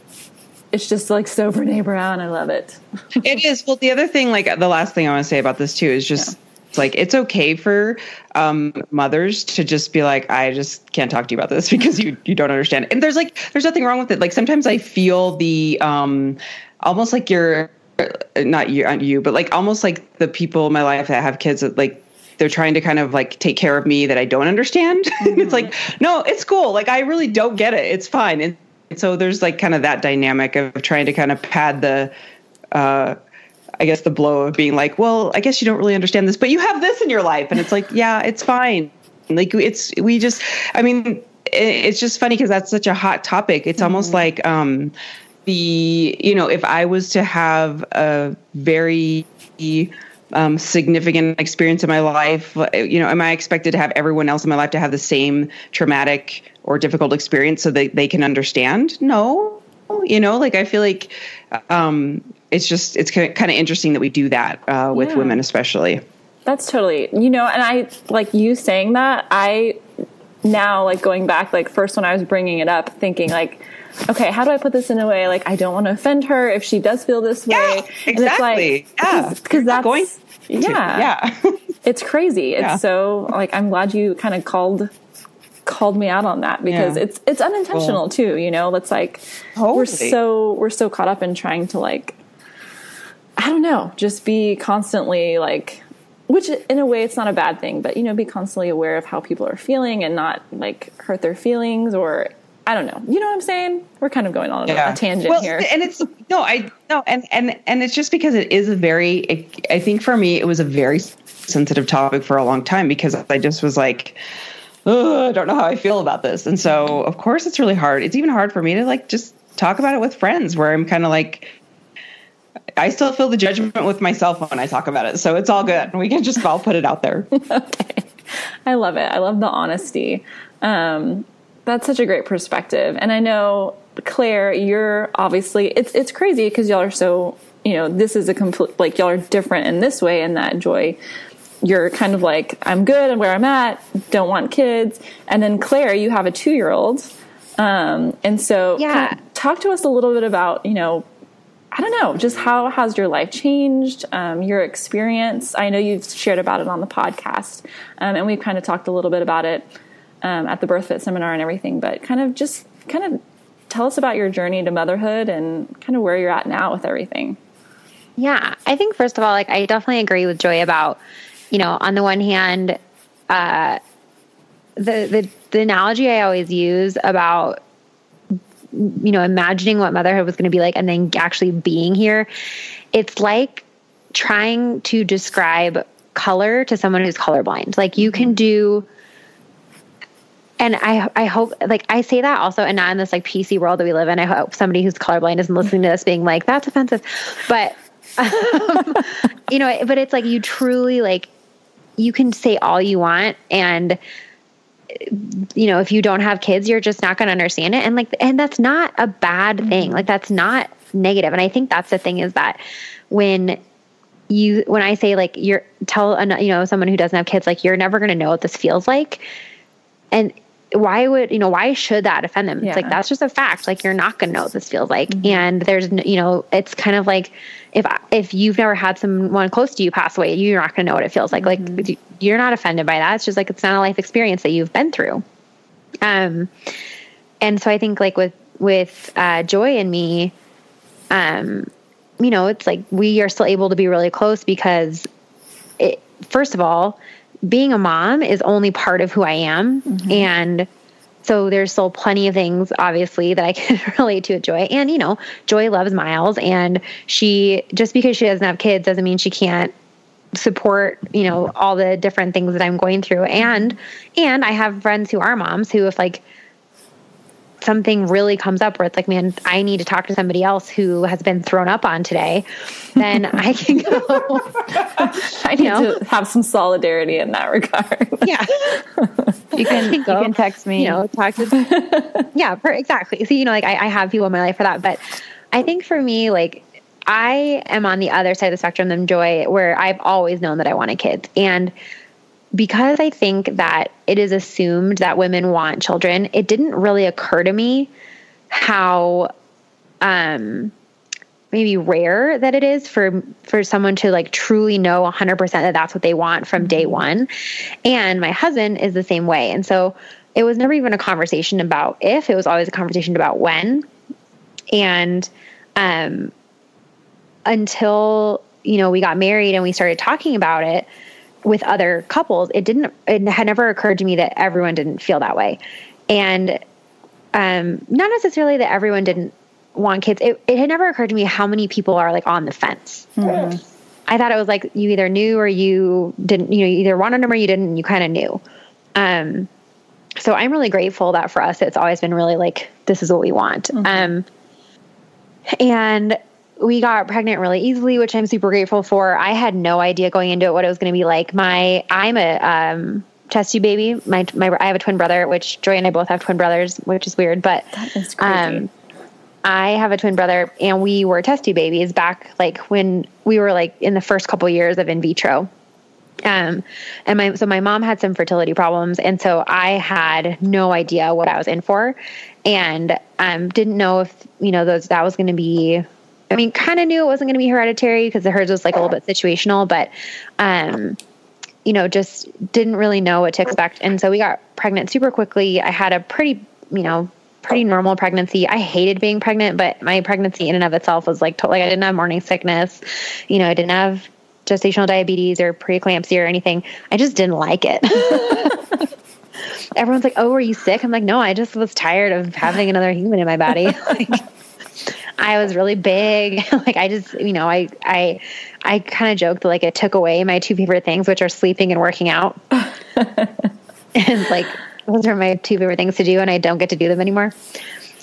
it's just like so brene brown i love it *laughs* it is. Well, the other thing, like the last thing I want to say about this too, is just it's like it's okay for um, mothers to just be like, I just can't talk to you about this *laughs* because you you don't understand. And there's like there's nothing wrong with it. Like sometimes I feel the um, almost like you're not you, not you, but like almost like the people in my life that have kids that like they're trying to kind of like take care of me that I don't understand. *laughs* Mm-hmm. it's like, no, it's cool. Like I really don't get it. It's fine. And so there's like kind of that dynamic of trying to kind of pad the uh I guess the blow of being like, well, I guess you don't really understand this, but you have this in your life. And it's like, *laughs* yeah, it's fine. Like it's, we just, I mean, it's just funny because that's such a hot topic. It's mm-hmm. almost like, um, the, you know, if I was to have a very, um, significant experience in my life, you know, am I expected to have everyone else in my life to have the same traumatic or difficult experience so that they can understand? No, you know, like I feel like, um, it's just it's kind of interesting that we do that uh, with yeah. women, especially. That's totally you know, and I like you saying that. I now like going back, like first when I was bringing it up, thinking like. Okay, how do I put this in a way like I don't want to offend her if she does feel this way? Yeah, exactly. And it's like, yeah, because that's going. Yeah, yeah. *laughs* it's crazy. It's yeah. so like I'm glad you kind of called called me out on that because yeah. it's it's unintentional too. You know, it's like totally. we're so we're so caught up in trying to like I don't know, just be constantly like, which in a way it's not a bad thing, but you know, be constantly aware of how people are feeling and not like hurt their feelings or I don't know. You know what I'm saying? We're kind of going on yeah. a tangent well, here. And it's no, I no, and and and it's just because it is a very. It, I think for me, it was a very sensitive topic for a long time because I just was like, I don't know how I feel about this, and so of course it's really hard. It's even hard for me to like just talk about it with friends, where I'm kind of like, I still feel the judgment with myself when I talk about it. So it's all good. We can just all put it out there. *laughs* okay. I love it. I love the honesty. Um, that's such a great perspective. And I know Claire, you're obviously it's it's crazy because y'all are so you know this is a complete like y'all are different in this way and that joy you're kind of like i'm good and where i'm at don't want kids and then claire you have a two year old um, and so yeah kind of talk to us a little bit about you know I don't know, just how has your life changed, um, your experience? I know you've shared about it on the podcast, um, and we've kind of talked a little bit about it um, at the BirthFit seminar and everything, but kind of just kind of tell us about your journey to motherhood and kind of where you're at now with everything. Yeah, I think first of all, like I definitely agree with Joy about, you know, on the one hand, uh, the the the analogy I always use about you know, imagining what motherhood was going to be like and then actually being here, it's like trying to describe color to someone who's colorblind. Like you can do and I I hope like I say that also and not in this like PC world that we live in. I hope somebody who's colorblind isn't listening to this being like, that's offensive. But *laughs* um, you know, but it's like you truly like you can say all you want and you know, if you don't have kids, you're just not going to understand it. And like, and that's not a bad mm-hmm. thing. Like, that's not negative. And I think that's the thing is that when you, when I say like, you're tell, you know, someone who doesn't have kids, like, you're never going to know what this feels like. And why would you know why should that offend them? Yeah. It's like that's just a fact. Like you're not going to know what this feels like, mm-hmm. and there's you know it's kind of like if if you've never had someone close to you pass away, you're not going to know what it feels like. Mm-hmm. Like you're not offended by that. It's just like it's not a life experience that you've been through. Um, and so I think like with with uh, Joy and me, um, you know, it's like we are still able to be really close because it, first of all being a mom is only part of who I am. Mm-hmm. And so there's still plenty of things, obviously, that I *laughs* can relate to with Joy. And, you know, Joy loves Miles. And she, just because she doesn't have kids doesn't mean she can't support you know all the different things that i'm going through and and i have friends who are moms who if like something really comes up where it's like, man, I need to talk to somebody else who has been thrown up on today, then *laughs* I can go. I need know. to have some solidarity in that regard. *laughs* yeah. You can *laughs* you can text me. You know, talk to Yeah, per, exactly. So, you know, like I, I have people in my life for that. But I think for me, like I am on the other side of the spectrum than Joy, where I've always known that I wanted kids. And because I think that it is assumed that women want children, it didn't really occur to me how um maybe rare that it is for for someone to like truly know 100% that that's what they want from day mm-hmm. 1 and my husband is the same way. And so it was never even a conversation about if it was always a conversation about when. And um until you know we got married and we started talking about it with other couples, it didn't, it had never occurred to me that everyone didn't feel that way. And um, not necessarily that everyone didn't want kids. It, it had never occurred to me how many people are like on the fence. Mm-hmm. I thought it was like you either knew or you didn't, you know, you either wanted them or you didn't, and you kind of knew. Um, so I'm really grateful that for us, it's always been really like, this is what we want. Mm-hmm. Um, and we got pregnant really easily, which I'm super grateful for. I had no idea going into it what it was going to be like. My, I'm a, um, test tube baby. My, my, I have a twin brother, which Joy and I both have twin brothers, which is weird, but, um, I have a twin brother and we were test tube babies back like when we were like in the first couple years of in vitro. Um, and my, so my mom had some fertility problems. And so I had no idea what I was in for and, um, didn't know if, you know, those, that was going to be, I mean, kind of knew it wasn't going to be hereditary because the hers was like a little bit situational, but, um, you know, just didn't really know what to expect. And so we got pregnant super quickly. I had a pretty, you know, pretty normal pregnancy. I hated being pregnant, but my pregnancy in and of itself was like totally, I didn't have morning sickness. You know, I didn't have gestational diabetes or preeclampsia or anything. I just didn't like it. *laughs* Everyone's like, "Oh, were you sick?" I'm like, "No, I just was tired of having another human in my body." *laughs* like, I was really big. *laughs* like I just, you know, I I I kind of joked that like it took away my two favorite things, which are sleeping and working out. *laughs* and like those are my two favorite things to do, and I don't get to do them anymore.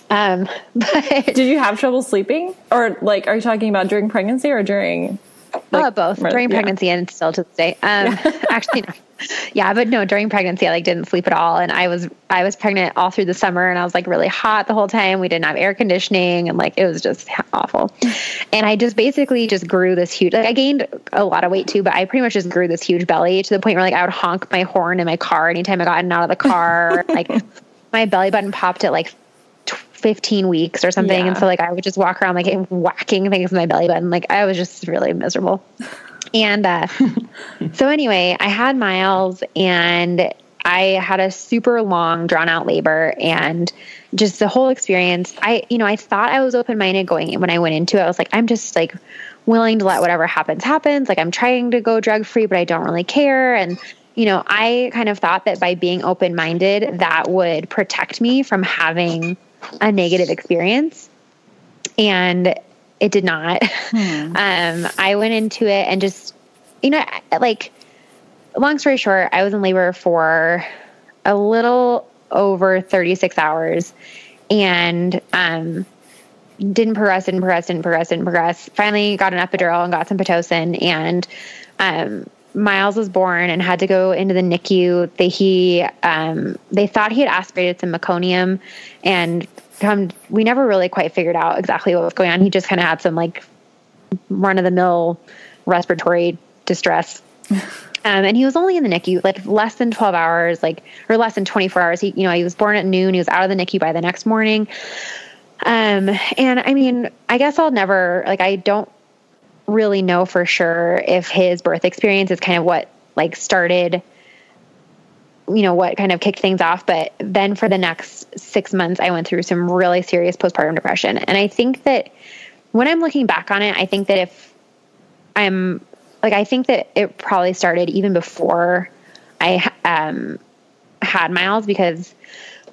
Um, *laughs* but did you have trouble sleeping, or like, are you talking about during pregnancy or during? Like, uh, both during yeah. pregnancy and still to this day. Um, actually, no. Yeah, but no, during pregnancy, I like didn't sleep at all, and I was I was pregnant all through the summer, and I was like really hot the whole time. We didn't have air conditioning, and like it was just awful. And I just basically just grew this huge. Like I gained a lot of weight too, but I pretty much just grew this huge belly to the point where like I would honk my horn in my car anytime I got out of the car. *laughs* like my belly button popped at like 15 weeks or something. Yeah. And so like I would just walk around like whacking things in my belly button. Like I was just really miserable. *laughs* And uh, *laughs* so anyway, I had Miles and I had a super long drawn out labor and just the whole experience. I, you know, I thought I was open minded going when I went into it. I was like, I'm just like willing to let whatever happens happens. Like I'm trying to go drug free, but I don't really care. And, you know, I kind of thought that by being open minded, that would protect me from having a negative experience. And it did not. Hmm. *laughs* Um, I went into it and just, you know, like, long story short, I was in labor for a little over 36 hours and um, didn't progress, didn't progress, didn't progress, didn't progress. Finally got an epidural and got some Pitocin and um, Miles was born and had to go into the NICU. They he um, they thought he had aspirated some meconium, and come we never really quite figured out exactly what was going on. He just kind of had some like run of the mill respiratory distress. *laughs* Um, and he was only in the NICU like less than 12 hours, like, or less than 24 hours. He, you know, he was born at noon. He was out of the NICU by the next morning. Um, and I mean, I guess I'll never, like, I don't really know for sure if his birth experience is kind of what like started you know what kind of kicked things off. But then for the next 6 months I went through some really serious postpartum depression. And I think that when I'm looking back on it I think that if I'm like I think that it probably started even before I um had Miles because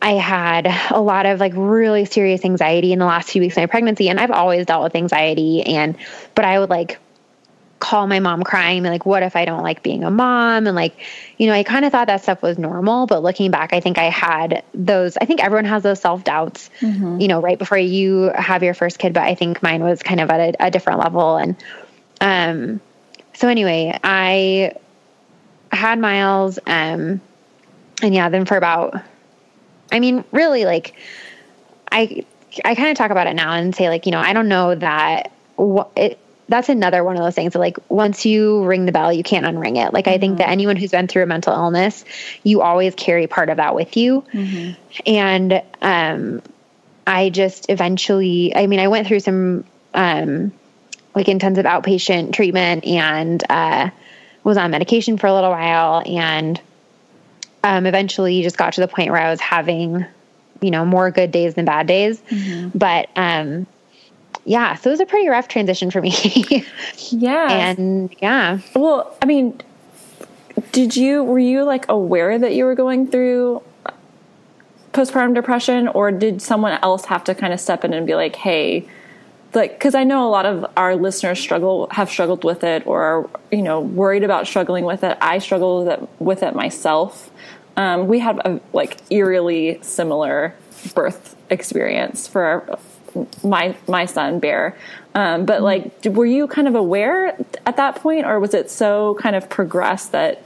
I had a lot of like really serious anxiety in the last few weeks of my pregnancy. And I've always dealt with anxiety. And, but I would like call my mom crying and like, what if I don't like being a mom? And like, you know, I kind of thought that stuff was normal. But looking back, I think I had those, I think everyone has those self doubts, mm-hmm. you know, right before you have your first kid. But I think mine was kind of at a, a different level. And, um, so anyway, I had Miles, um, and yeah, then for about I mean, really, like, I I kind of talk about it now and say, like, you know, I don't know that it. That's another one of those things that, like, once you ring the bell, you can't unring it. Like, mm-hmm. I think that mm-hmm. anyone who's been through a mental illness, you always carry part of that with you. Mm-hmm. And um, I just eventually, I mean, I went through some um, like intensive outpatient treatment and uh, was on medication for a little while and um, eventually just got to the point where I was having, you know, more good days than bad days. Mm-hmm. But um, yeah, so it was a pretty rough transition for me. *laughs* yeah. And yeah. Well, I mean, did you were you like aware that you were going through postpartum depression or did someone else have to kind of step in and be like hey like because i know a lot of our listeners struggle have struggled with it or are you know worried about struggling with it. I struggled with it, with it myself. Um, we have a like eerily similar birth experience for our, my my son bear. Um, but like were you kind of aware at that point or was it so kind of progressed that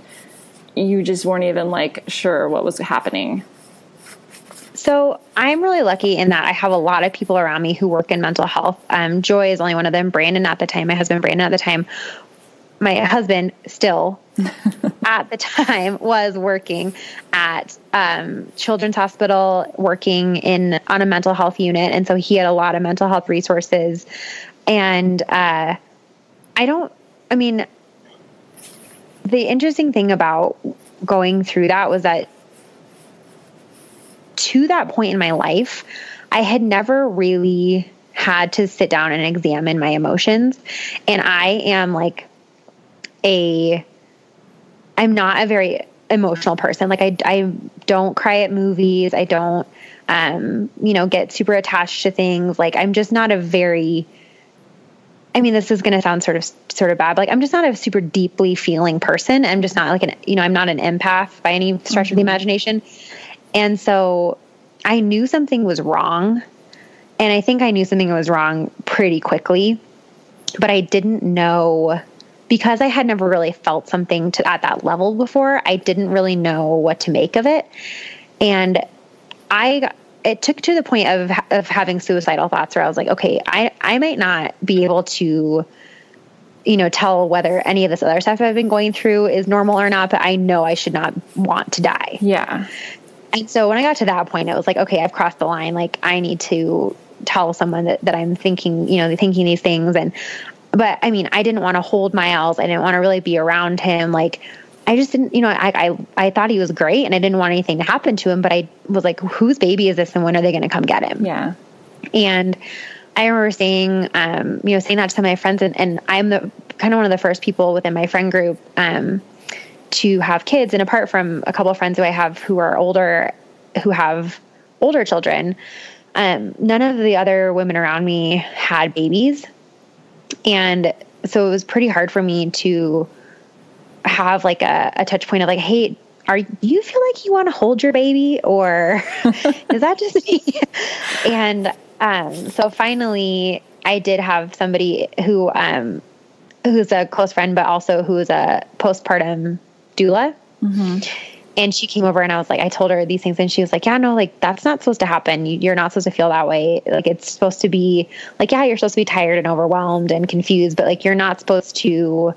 you just weren't even like sure what was happening So I'm really lucky in that I have a lot of people around me who work in mental health. Um, Joy is only one of them. Brandon at the time, my husband Brandon at the time, my husband still *laughs* at the time was working at um, Children's Hospital, working in on a mental health unit, and so he had a lot of mental health resources. And uh, I don't. I mean, the interesting thing about going through that was that to that point in my life, I had never really had to sit down and examine my emotions. And I am like a, I'm not a very emotional person. Like I, I don't cry at movies. I don't, um, you know, get super attached to things. Like I'm just not a very, I mean, this is going to sound sort of sort of bad. Like I'm just not a super deeply feeling person. I'm just not like an, you know, I'm not an empath by any stretch of the imagination. And so I knew something was wrong. And I think I knew something was wrong pretty quickly, but I didn't know because I had never really felt something to at that level before. I didn't really know what to make of it. And I it took to the point of of having suicidal thoughts where I was like, okay, I I might not be able to you know tell whether any of this other stuff I've been going through is normal or not, but I know I should not want to die. yeah And so when I got to that point, it was like, okay, I've crossed the line. Like I need to tell someone that, that I'm thinking, you know, thinking these things. And, but I mean, I didn't want to hold Miles. I didn't want to really be around him. Like I just didn't, you know, I, I, I thought he was great and I didn't want anything to happen to him, but I was like, whose baby is this and when are they going to come get him? yeah And I remember saying, um, you know, saying that to some of my friends, and, and I'm the kind of one of the first people within my friend group um, to have kids. And apart from a couple of friends who I have who are older, who have older children, um, none of the other women around me had babies. And so it was pretty hard for me to have like a, a touch point of like, hey, are do you feel like you want to hold your baby or *laughs* is that just me? and um, so finally I did have somebody who um, who's a close friend, but also who's a postpartum doula. Mm-hmm. And she came over and I was like, I told her these things and she was like, yeah, no, like that's not supposed to happen. You, you're not supposed to feel that way. Like it's supposed to be like, yeah, you're supposed to be tired and overwhelmed and confused, but like you're not supposed to,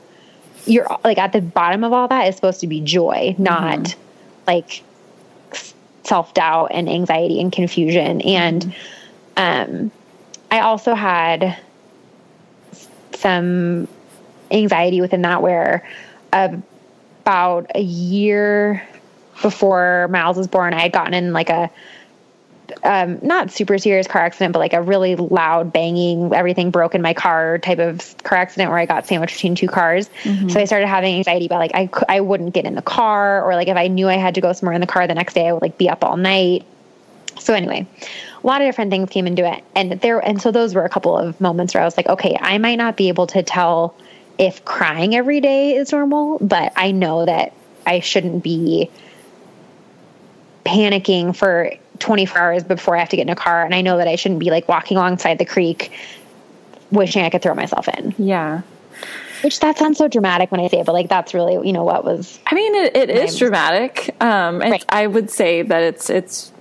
you're like at the bottom of all that is supposed to be joy, not mm-hmm. like self doubt and anxiety and confusion. And, mm-hmm. um, I also had some anxiety within that where um, about a year before Miles was born, I had gotten in like a um, not super serious car accident, but like a really loud banging, everything broke in my car type of car accident where I got sandwiched between two cars. So I started having anxiety about like I, I wouldn't get in the car or like if I knew I had to go somewhere in the car the next day, I would like be up all night. So anyway, a lot of different things came into it. And there, and so those were a couple of moments where I was like, okay, I might not be able to tell if crying every day is normal, but I know that I shouldn't be panicking for 24 hours before I have to get in a car. And I know that I shouldn't be like walking alongside the creek wishing I could throw myself in. yeah Which that sounds so dramatic when I say it, but like that's really, you know, what was I mean, it, it is dramatic. Um, and Right. I would say that it's it's.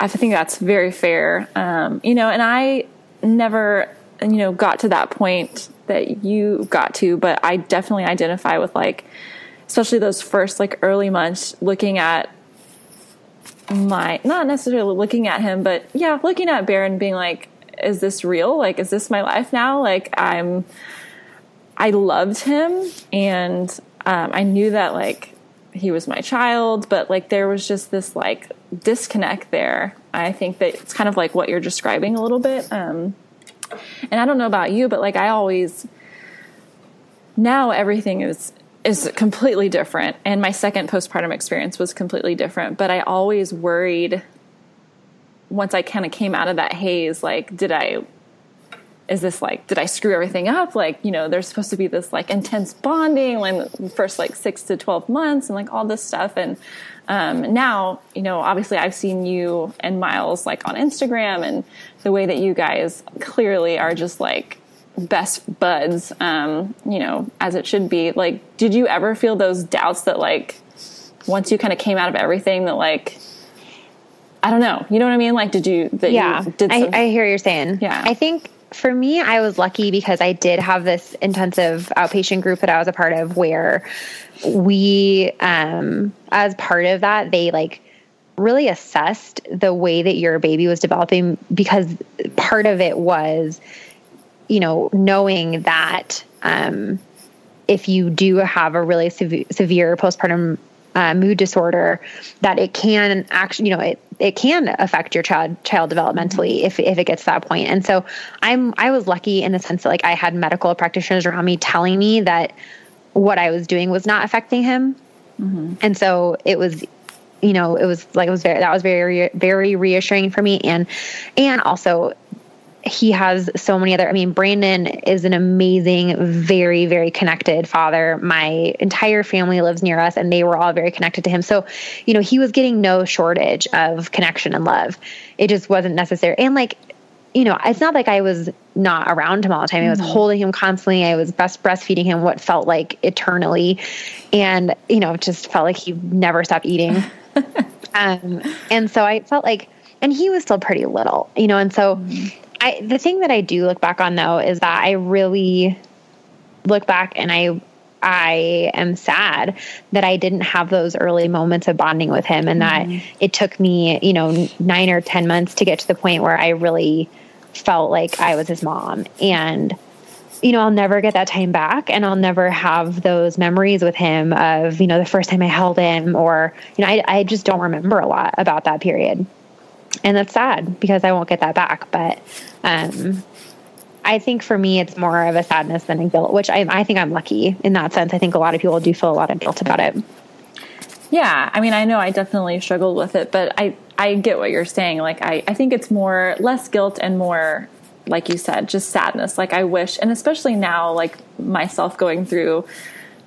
I think that's very fair. Um, you know, and I never, you know, got to that point that you got to, but I definitely identify with like, especially those first like early months, looking at my not necessarily looking at him, but yeah, looking at Baron being like, is this real? Like, is this my life now? Like, I'm. I loved him and um, I knew that like he was my child, but like there was just this like disconnect there. I think that it's kind of like what you're describing a little bit. Um, and I don't know about you, but like I always now everything is is completely different. And my second postpartum experience was completely different. But I always worried once I kind of came out of that haze, like, did I, is this like, did I screw everything up? Like, you know, there's supposed to be this like intense bonding, when first like six to 12 months and like all this stuff. And um, now, you know, obviously I've seen you and Miles like on Instagram and the way that you guys clearly are just like best buds, um, you know, as it should be. Like, did you ever feel those doubts that like once you kind of came out of everything that like, I don't know, you know what I mean? Like, did you, that yeah, you did I, some, I hear you're saying. Yeah. I think for me, I was lucky because I did have this intensive outpatient group that I was a part of where we, um, as part of that, they like really assessed the way that your baby was developing because part of it was, you know, knowing that, um, if you do have a really sev- severe postpartum uh, mood disorder, that it can actually, you know, it it can affect your child child developmentally if if it gets to that point. And so I'm I was lucky in the sense that like I had medical practitioners around me telling me that what I was doing was not affecting him. And so it was you know, it was like it was very that was very very reassuring for me and and also he has so many other i mean brandon is an amazing very very connected father. My entire family lives near us and they were all very connected to him. So you know he was getting no shortage of connection and love. It just wasn't necessary. And like you know it's not like i was not around him all the time. I was holding him constantly. I was best breastfeeding him what felt like eternally. And you know just felt like he never stopped eating. *laughs* Um, and so i felt like and he was still pretty little you know and so I the thing that I do look back on though is that I really look back and I I am sad that I didn't have those early moments of bonding with him and that mm-hmm. it took me, you know, 9 or 10 months to get to the point where I really felt like I was his mom. And you know, I'll never get that time back and I'll never have those memories with him of, you know, the first time I held him or, you know, I, I just don't remember a lot about that period and that's sad because I won't get that back. But um, I think for me, it's more of a sadness than a guilt, which I, I think I'm lucky in that sense. I think a lot of people do feel a lot of guilt about it. Yeah, I mean, I know I definitely struggled with it, but I I get what you're saying. Like, I I think it's more less guilt and more, like you said, just sadness. Like, I wish, and especially now, like myself going through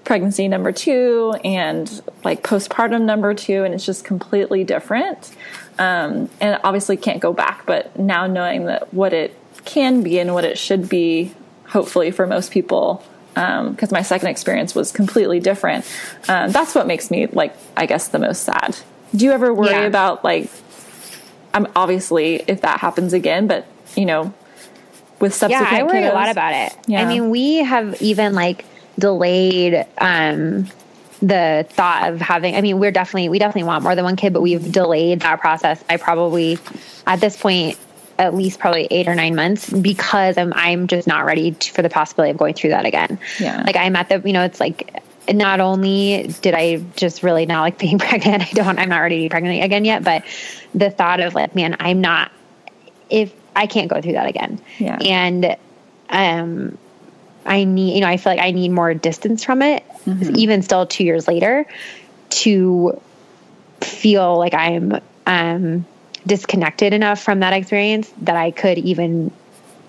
pregnancy number two and like postpartum number two, and it's just completely different. Um, and obviously can't go back, but now knowing that what it can be and what it should be, hopefully for most people, because my second experience was completely different. Um, that's what makes me like, I guess, the most sad. Do you ever worry Yeah. about like, I'm obviously if that happens again, but you know, with Yeah, subsequent I worry a lot about it. Yeah. I mean, we have even like delayed um, the thought of having. I mean, we're definitely we definitely want more than one kid, but we've delayed that process by probably at this point at least probably eight or nine months because I'm I'm just not ready to, for the possibility of going through that again. Yeah. like I'm at the you know it's like. Not only did I just really not like being *laughs* pregnant, I don't, I'm not ready to be pregnant again yet, but the thought of like, man, I'm not, if I can't go through that again. Yeah. And um I need you know, I feel like I need more distance from it, even still two years later, to feel like I'm um disconnected enough from that experience that I could even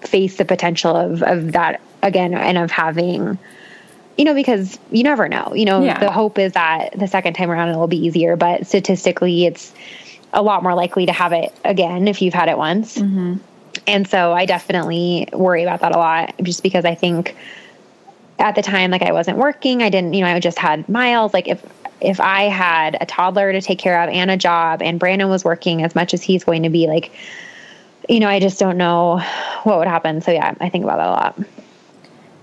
face the potential of of that again and of having you know because you never know you know Yeah. the hope is that the second time around it'll be easier but statistically it's a lot more likely to have it again if you've had it once. And so I definitely worry about that a lot just because I think at the time like I wasn't working, I didn't, you know, I just had Miles like if if I had a toddler to take care of and a job and Brandon was working as much as he's going to be like you know, I just don't know what would happen. So yeah, I think about that a lot.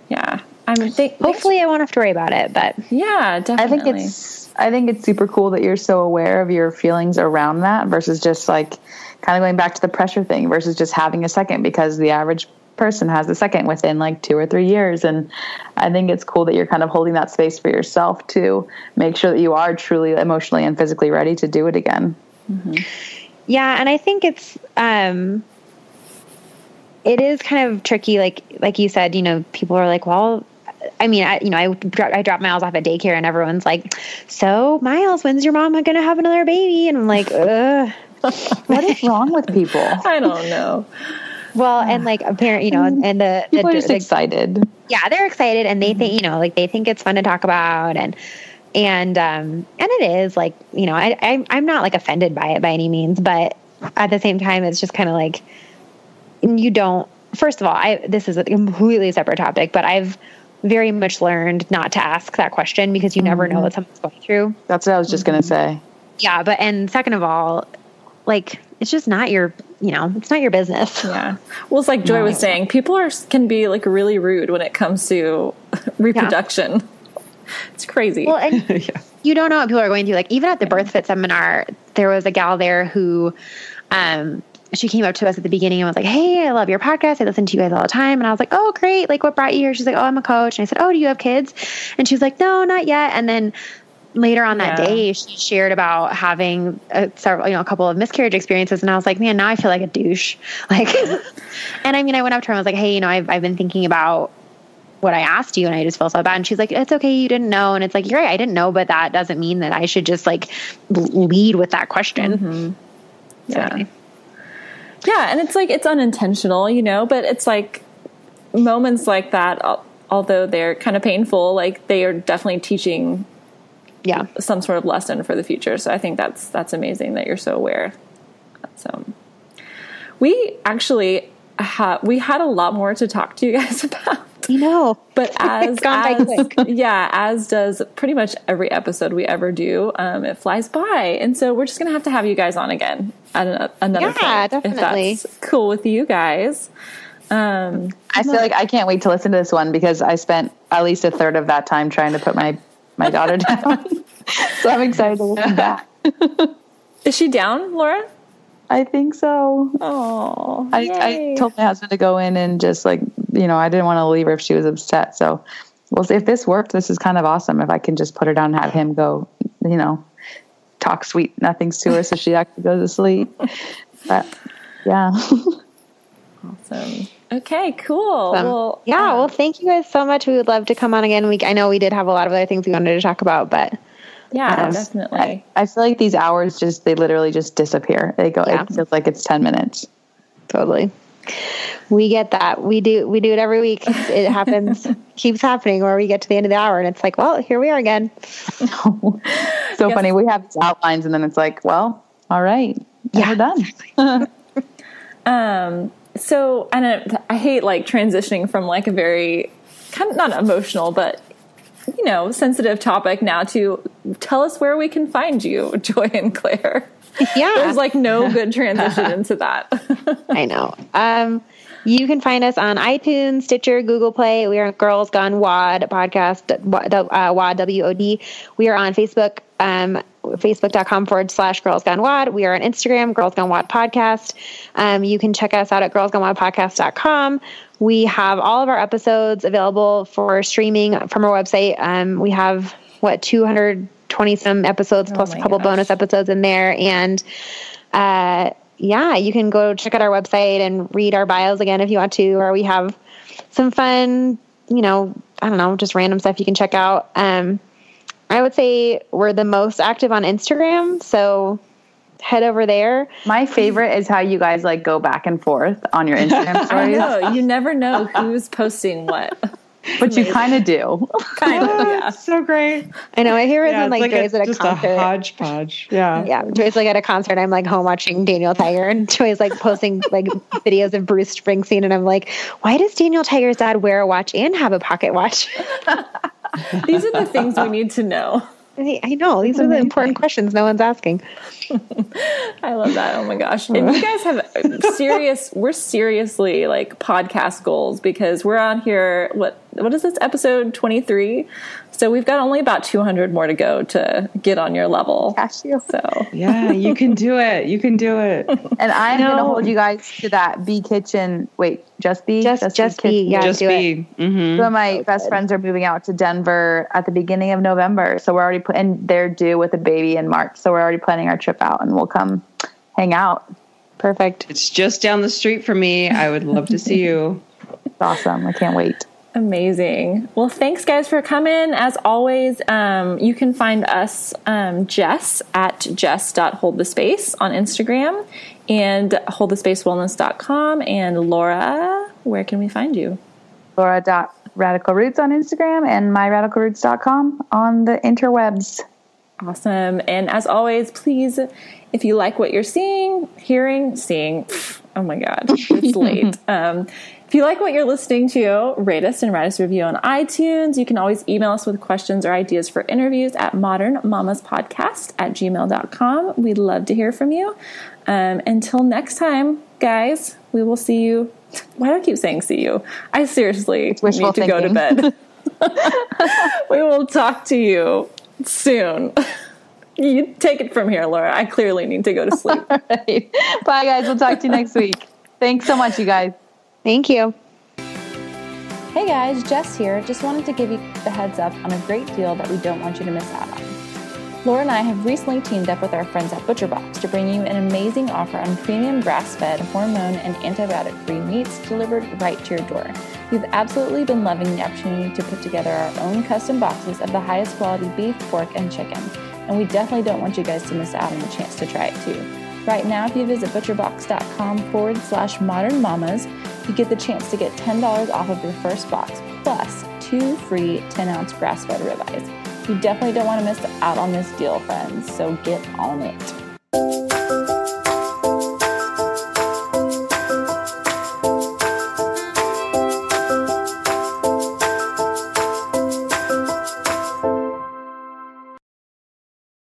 Yeah, I'm think, Hopefully I won't have to worry about it, but Yeah, definitely. I think it's I think it's super cool that you're so aware of your feelings around that versus just like kind of going back to the pressure thing versus just having a second because the average person has a second within like 2 or 3 years and I think it's cool that you're kind of holding that space for yourself to make sure that you are truly emotionally and physically ready to do it again. Yeah, and I think it's um it is kind of tricky like like you said, you know, people are like, "Well, I mean, I, you know, I, dro- I drop Miles off at daycare and everyone's like, so Miles, when's your mom going to have another baby? And I'm like, ugh. *laughs* what is wrong with people? I don't know. Well, and like a parent, you know, and the, the, People are just the excited. yeah, they're excited and they think, you know, like they think it's fun to talk about and and um and it is like, you know, I, I I'm not like offended by it by any means, but at the same time it's just kind of like you don't first of all, I this is a completely separate topic, but I've very much learned not to ask that question because you never know what someone's going through. That's what I was just gonna say. Yeah, but and second of all, like it's just not your, you know, it's not your business. Yeah. Well, it's like Joy was saying, people are can be like really rude when it comes to *laughs* reproduction. It's crazy. Well, and *laughs* you don't know what people are going through. Like even at the BirthFit seminar, there was a gal there who, um, she came up to us at the beginning and was like, "Hey, I love your podcast. I listen to you guys all the time." And I was like, "Oh, great! Like, what brought you here?" She's like, "Oh, I'm a coach." And I said, "Oh, do you have kids?" And she was like, "No, not yet." And then later on that Yeah. day, she shared about having a, several, you know, a couple of miscarriage experiences, and I was like, "Man, now I feel like a douche." *laughs* Like, *laughs* and I mean, I went up to her and I was like, "Hey, you know, I've I've been thinking about." what I asked you and I just feel so bad. And she's like, it's okay. You didn't know. And it's like, you're right. I didn't know, but that doesn't mean that I should just like lead with that question. Mm-hmm. So Yeah. anyway. Yeah, and it's like it's unintentional, you know, but it's like moments like that, although they're kind of painful, like they are definitely teaching yeah. some sort of lesson for the future. So I think that's that's amazing that you're so aware. So we actually ha- we had a lot more to talk to you *laughs* guys about. You know, But *laughs* as, It's gone by as *laughs* yeah, as does pretty much every episode we ever do, um, it flies by, and so we're just gonna have to have you guys on again at an, another Yeah, point, definitely. If that's cool with you guys. Um, I feel like I can't wait to listen to this one because I spent at least a third of that time trying to put my my daughter *laughs* down. so I'm excited to listen back. is she down, Laura? I think so. Oh, I, I told my husband to go in and just like you know I didn't want to leave her if she was upset. So well, if this worked, this is kind of awesome. If I can just put her down and have him go, you know, talk sweet nothings to her so she actually goes to sleep. *laughs* But yeah, *laughs* awesome. Okay, cool. Um, well, yeah. uh, well, thank you guys so much. We would love to come on again. We, I know we did have a lot of other things we wanted to talk about, but yeah, Yes. definitely. I, I feel like these hours just they literally just disappear. They go. Yeah. It feels like it's ten minutes. totally. We get that. We do. We do it every week. It happens. *laughs* keeps happening where we get to the end of the hour and it's like, well, here we are again. *laughs* so Yes. funny. We have these outlines and then it's like, well, all right, Yeah, we're done. *laughs* Um, so and I, I hate like transitioning from like a very kind of not emotional, but you know, sensitive topic now to tell us where we can find you, *laughs* Joy and Claire. Yeah. There's like no *laughs* good transition into that. *laughs* I know. Um, you can find us on iTunes, Stitcher, Google Play. We are Girls Gone WOD podcast, uh, WAD, W-O-D. We are on Facebook, um, facebook.com forward slash Girls Gone WOD. We are on Instagram, Girls Gone WOD podcast. Um, you can check us out at girlsgonewodpodcast.com. We have all of our episodes available for streaming from our website. Um, we have, what, 220 some episodes plus a couple gosh. bonus episodes in there. And, uh, yeah, you can go check out our website and read our bios again if you want to, or we have some fun, you know, I don't know, just random stuff you can check out. Um, I would say we're the most active on Instagram, so head over there. My favorite is how you guys like go back and forth on your Instagram *laughs* I stories, know you never know who's posting what. *laughs* but you kind of do. *laughs* Kind of, yeah. so great. I know. I hear it Yeah, when like, like Joy's a, at a just concert. a hodgepodge. Yeah. yeah, Joy's like at a concert. I'm like home watching Daniel Tiger, and Joy's like posting like videos of Bruce Springsteen, and I'm like, why does Daniel Tiger's dad wear a watch and have a pocket watch? *laughs* These are the things we need to know. I know these are the important questions no one's asking. *laughs* I love that. Oh my gosh. And you guys have *laughs* serious, we're seriously like podcast goals because we're on here, what, what is this episode 23? So we've got only about 200 more to go to get on your level. Cash you. So Yeah, you can do it. You can do it. *laughs* And I'm going to hold you guys to that. Be kitchen. Wait, just be. Just- just be, yeah. Just do be. hmm Some of my best friends are moving out to Denver at the beginning of November, so we're already put, and they're due with a baby in March, so we're already planning our trip out, and we'll come hang out. Perfect. It's just down the street from me. I would love to see you. *laughs* It's awesome. I can't wait. Amazing. Well, thanks guys for coming. As always, um, you can find us, um, Jess at jess.holdthespace on Instagram and holdthespacewellness.com. And Laura, where can we find you? Laura.radicalroots on Instagram and myradicalroots.com on the interwebs. Awesome. And as always, please, if you like what you're seeing, hearing, seeing, oh my God, it's *laughs* late. Um, if you like what you're listening to, rate us and write us a review on iTunes. You can always email us with questions or ideas for interviews at modernmamaspodcast at gmail.com. We'd love to hear from you. Um, until next time, guys, we will see you. Why do I keep saying see you? I seriously need to go to bed. *laughs* *laughs* we will talk to you soon. *laughs* You take it from here, Laura. I clearly need to go to sleep. Right. Bye, guys. We'll talk to you next week. Thanks so much, you guys. Thank you. Hey guys, Jess here. Just wanted to give you the heads up on a great deal that we don't want you to miss out on. Laura and I have recently teamed up with our friends at ButcherBox to bring you an amazing offer on premium grass fed, hormone, and antibiotic free meats delivered right to your door. We've absolutely been loving the opportunity to put together our own custom boxes of the highest quality beef, pork, and chicken, and we definitely don't want you guys to miss out on the chance to try it too. Right now, if you visit butcherbox.com forward slash modern mamas, you get the chance to get $10 off of your first box, plus two free 10 ounce grass fed ribeyes. You definitely don't want to miss out on this deal, friends, so get on it.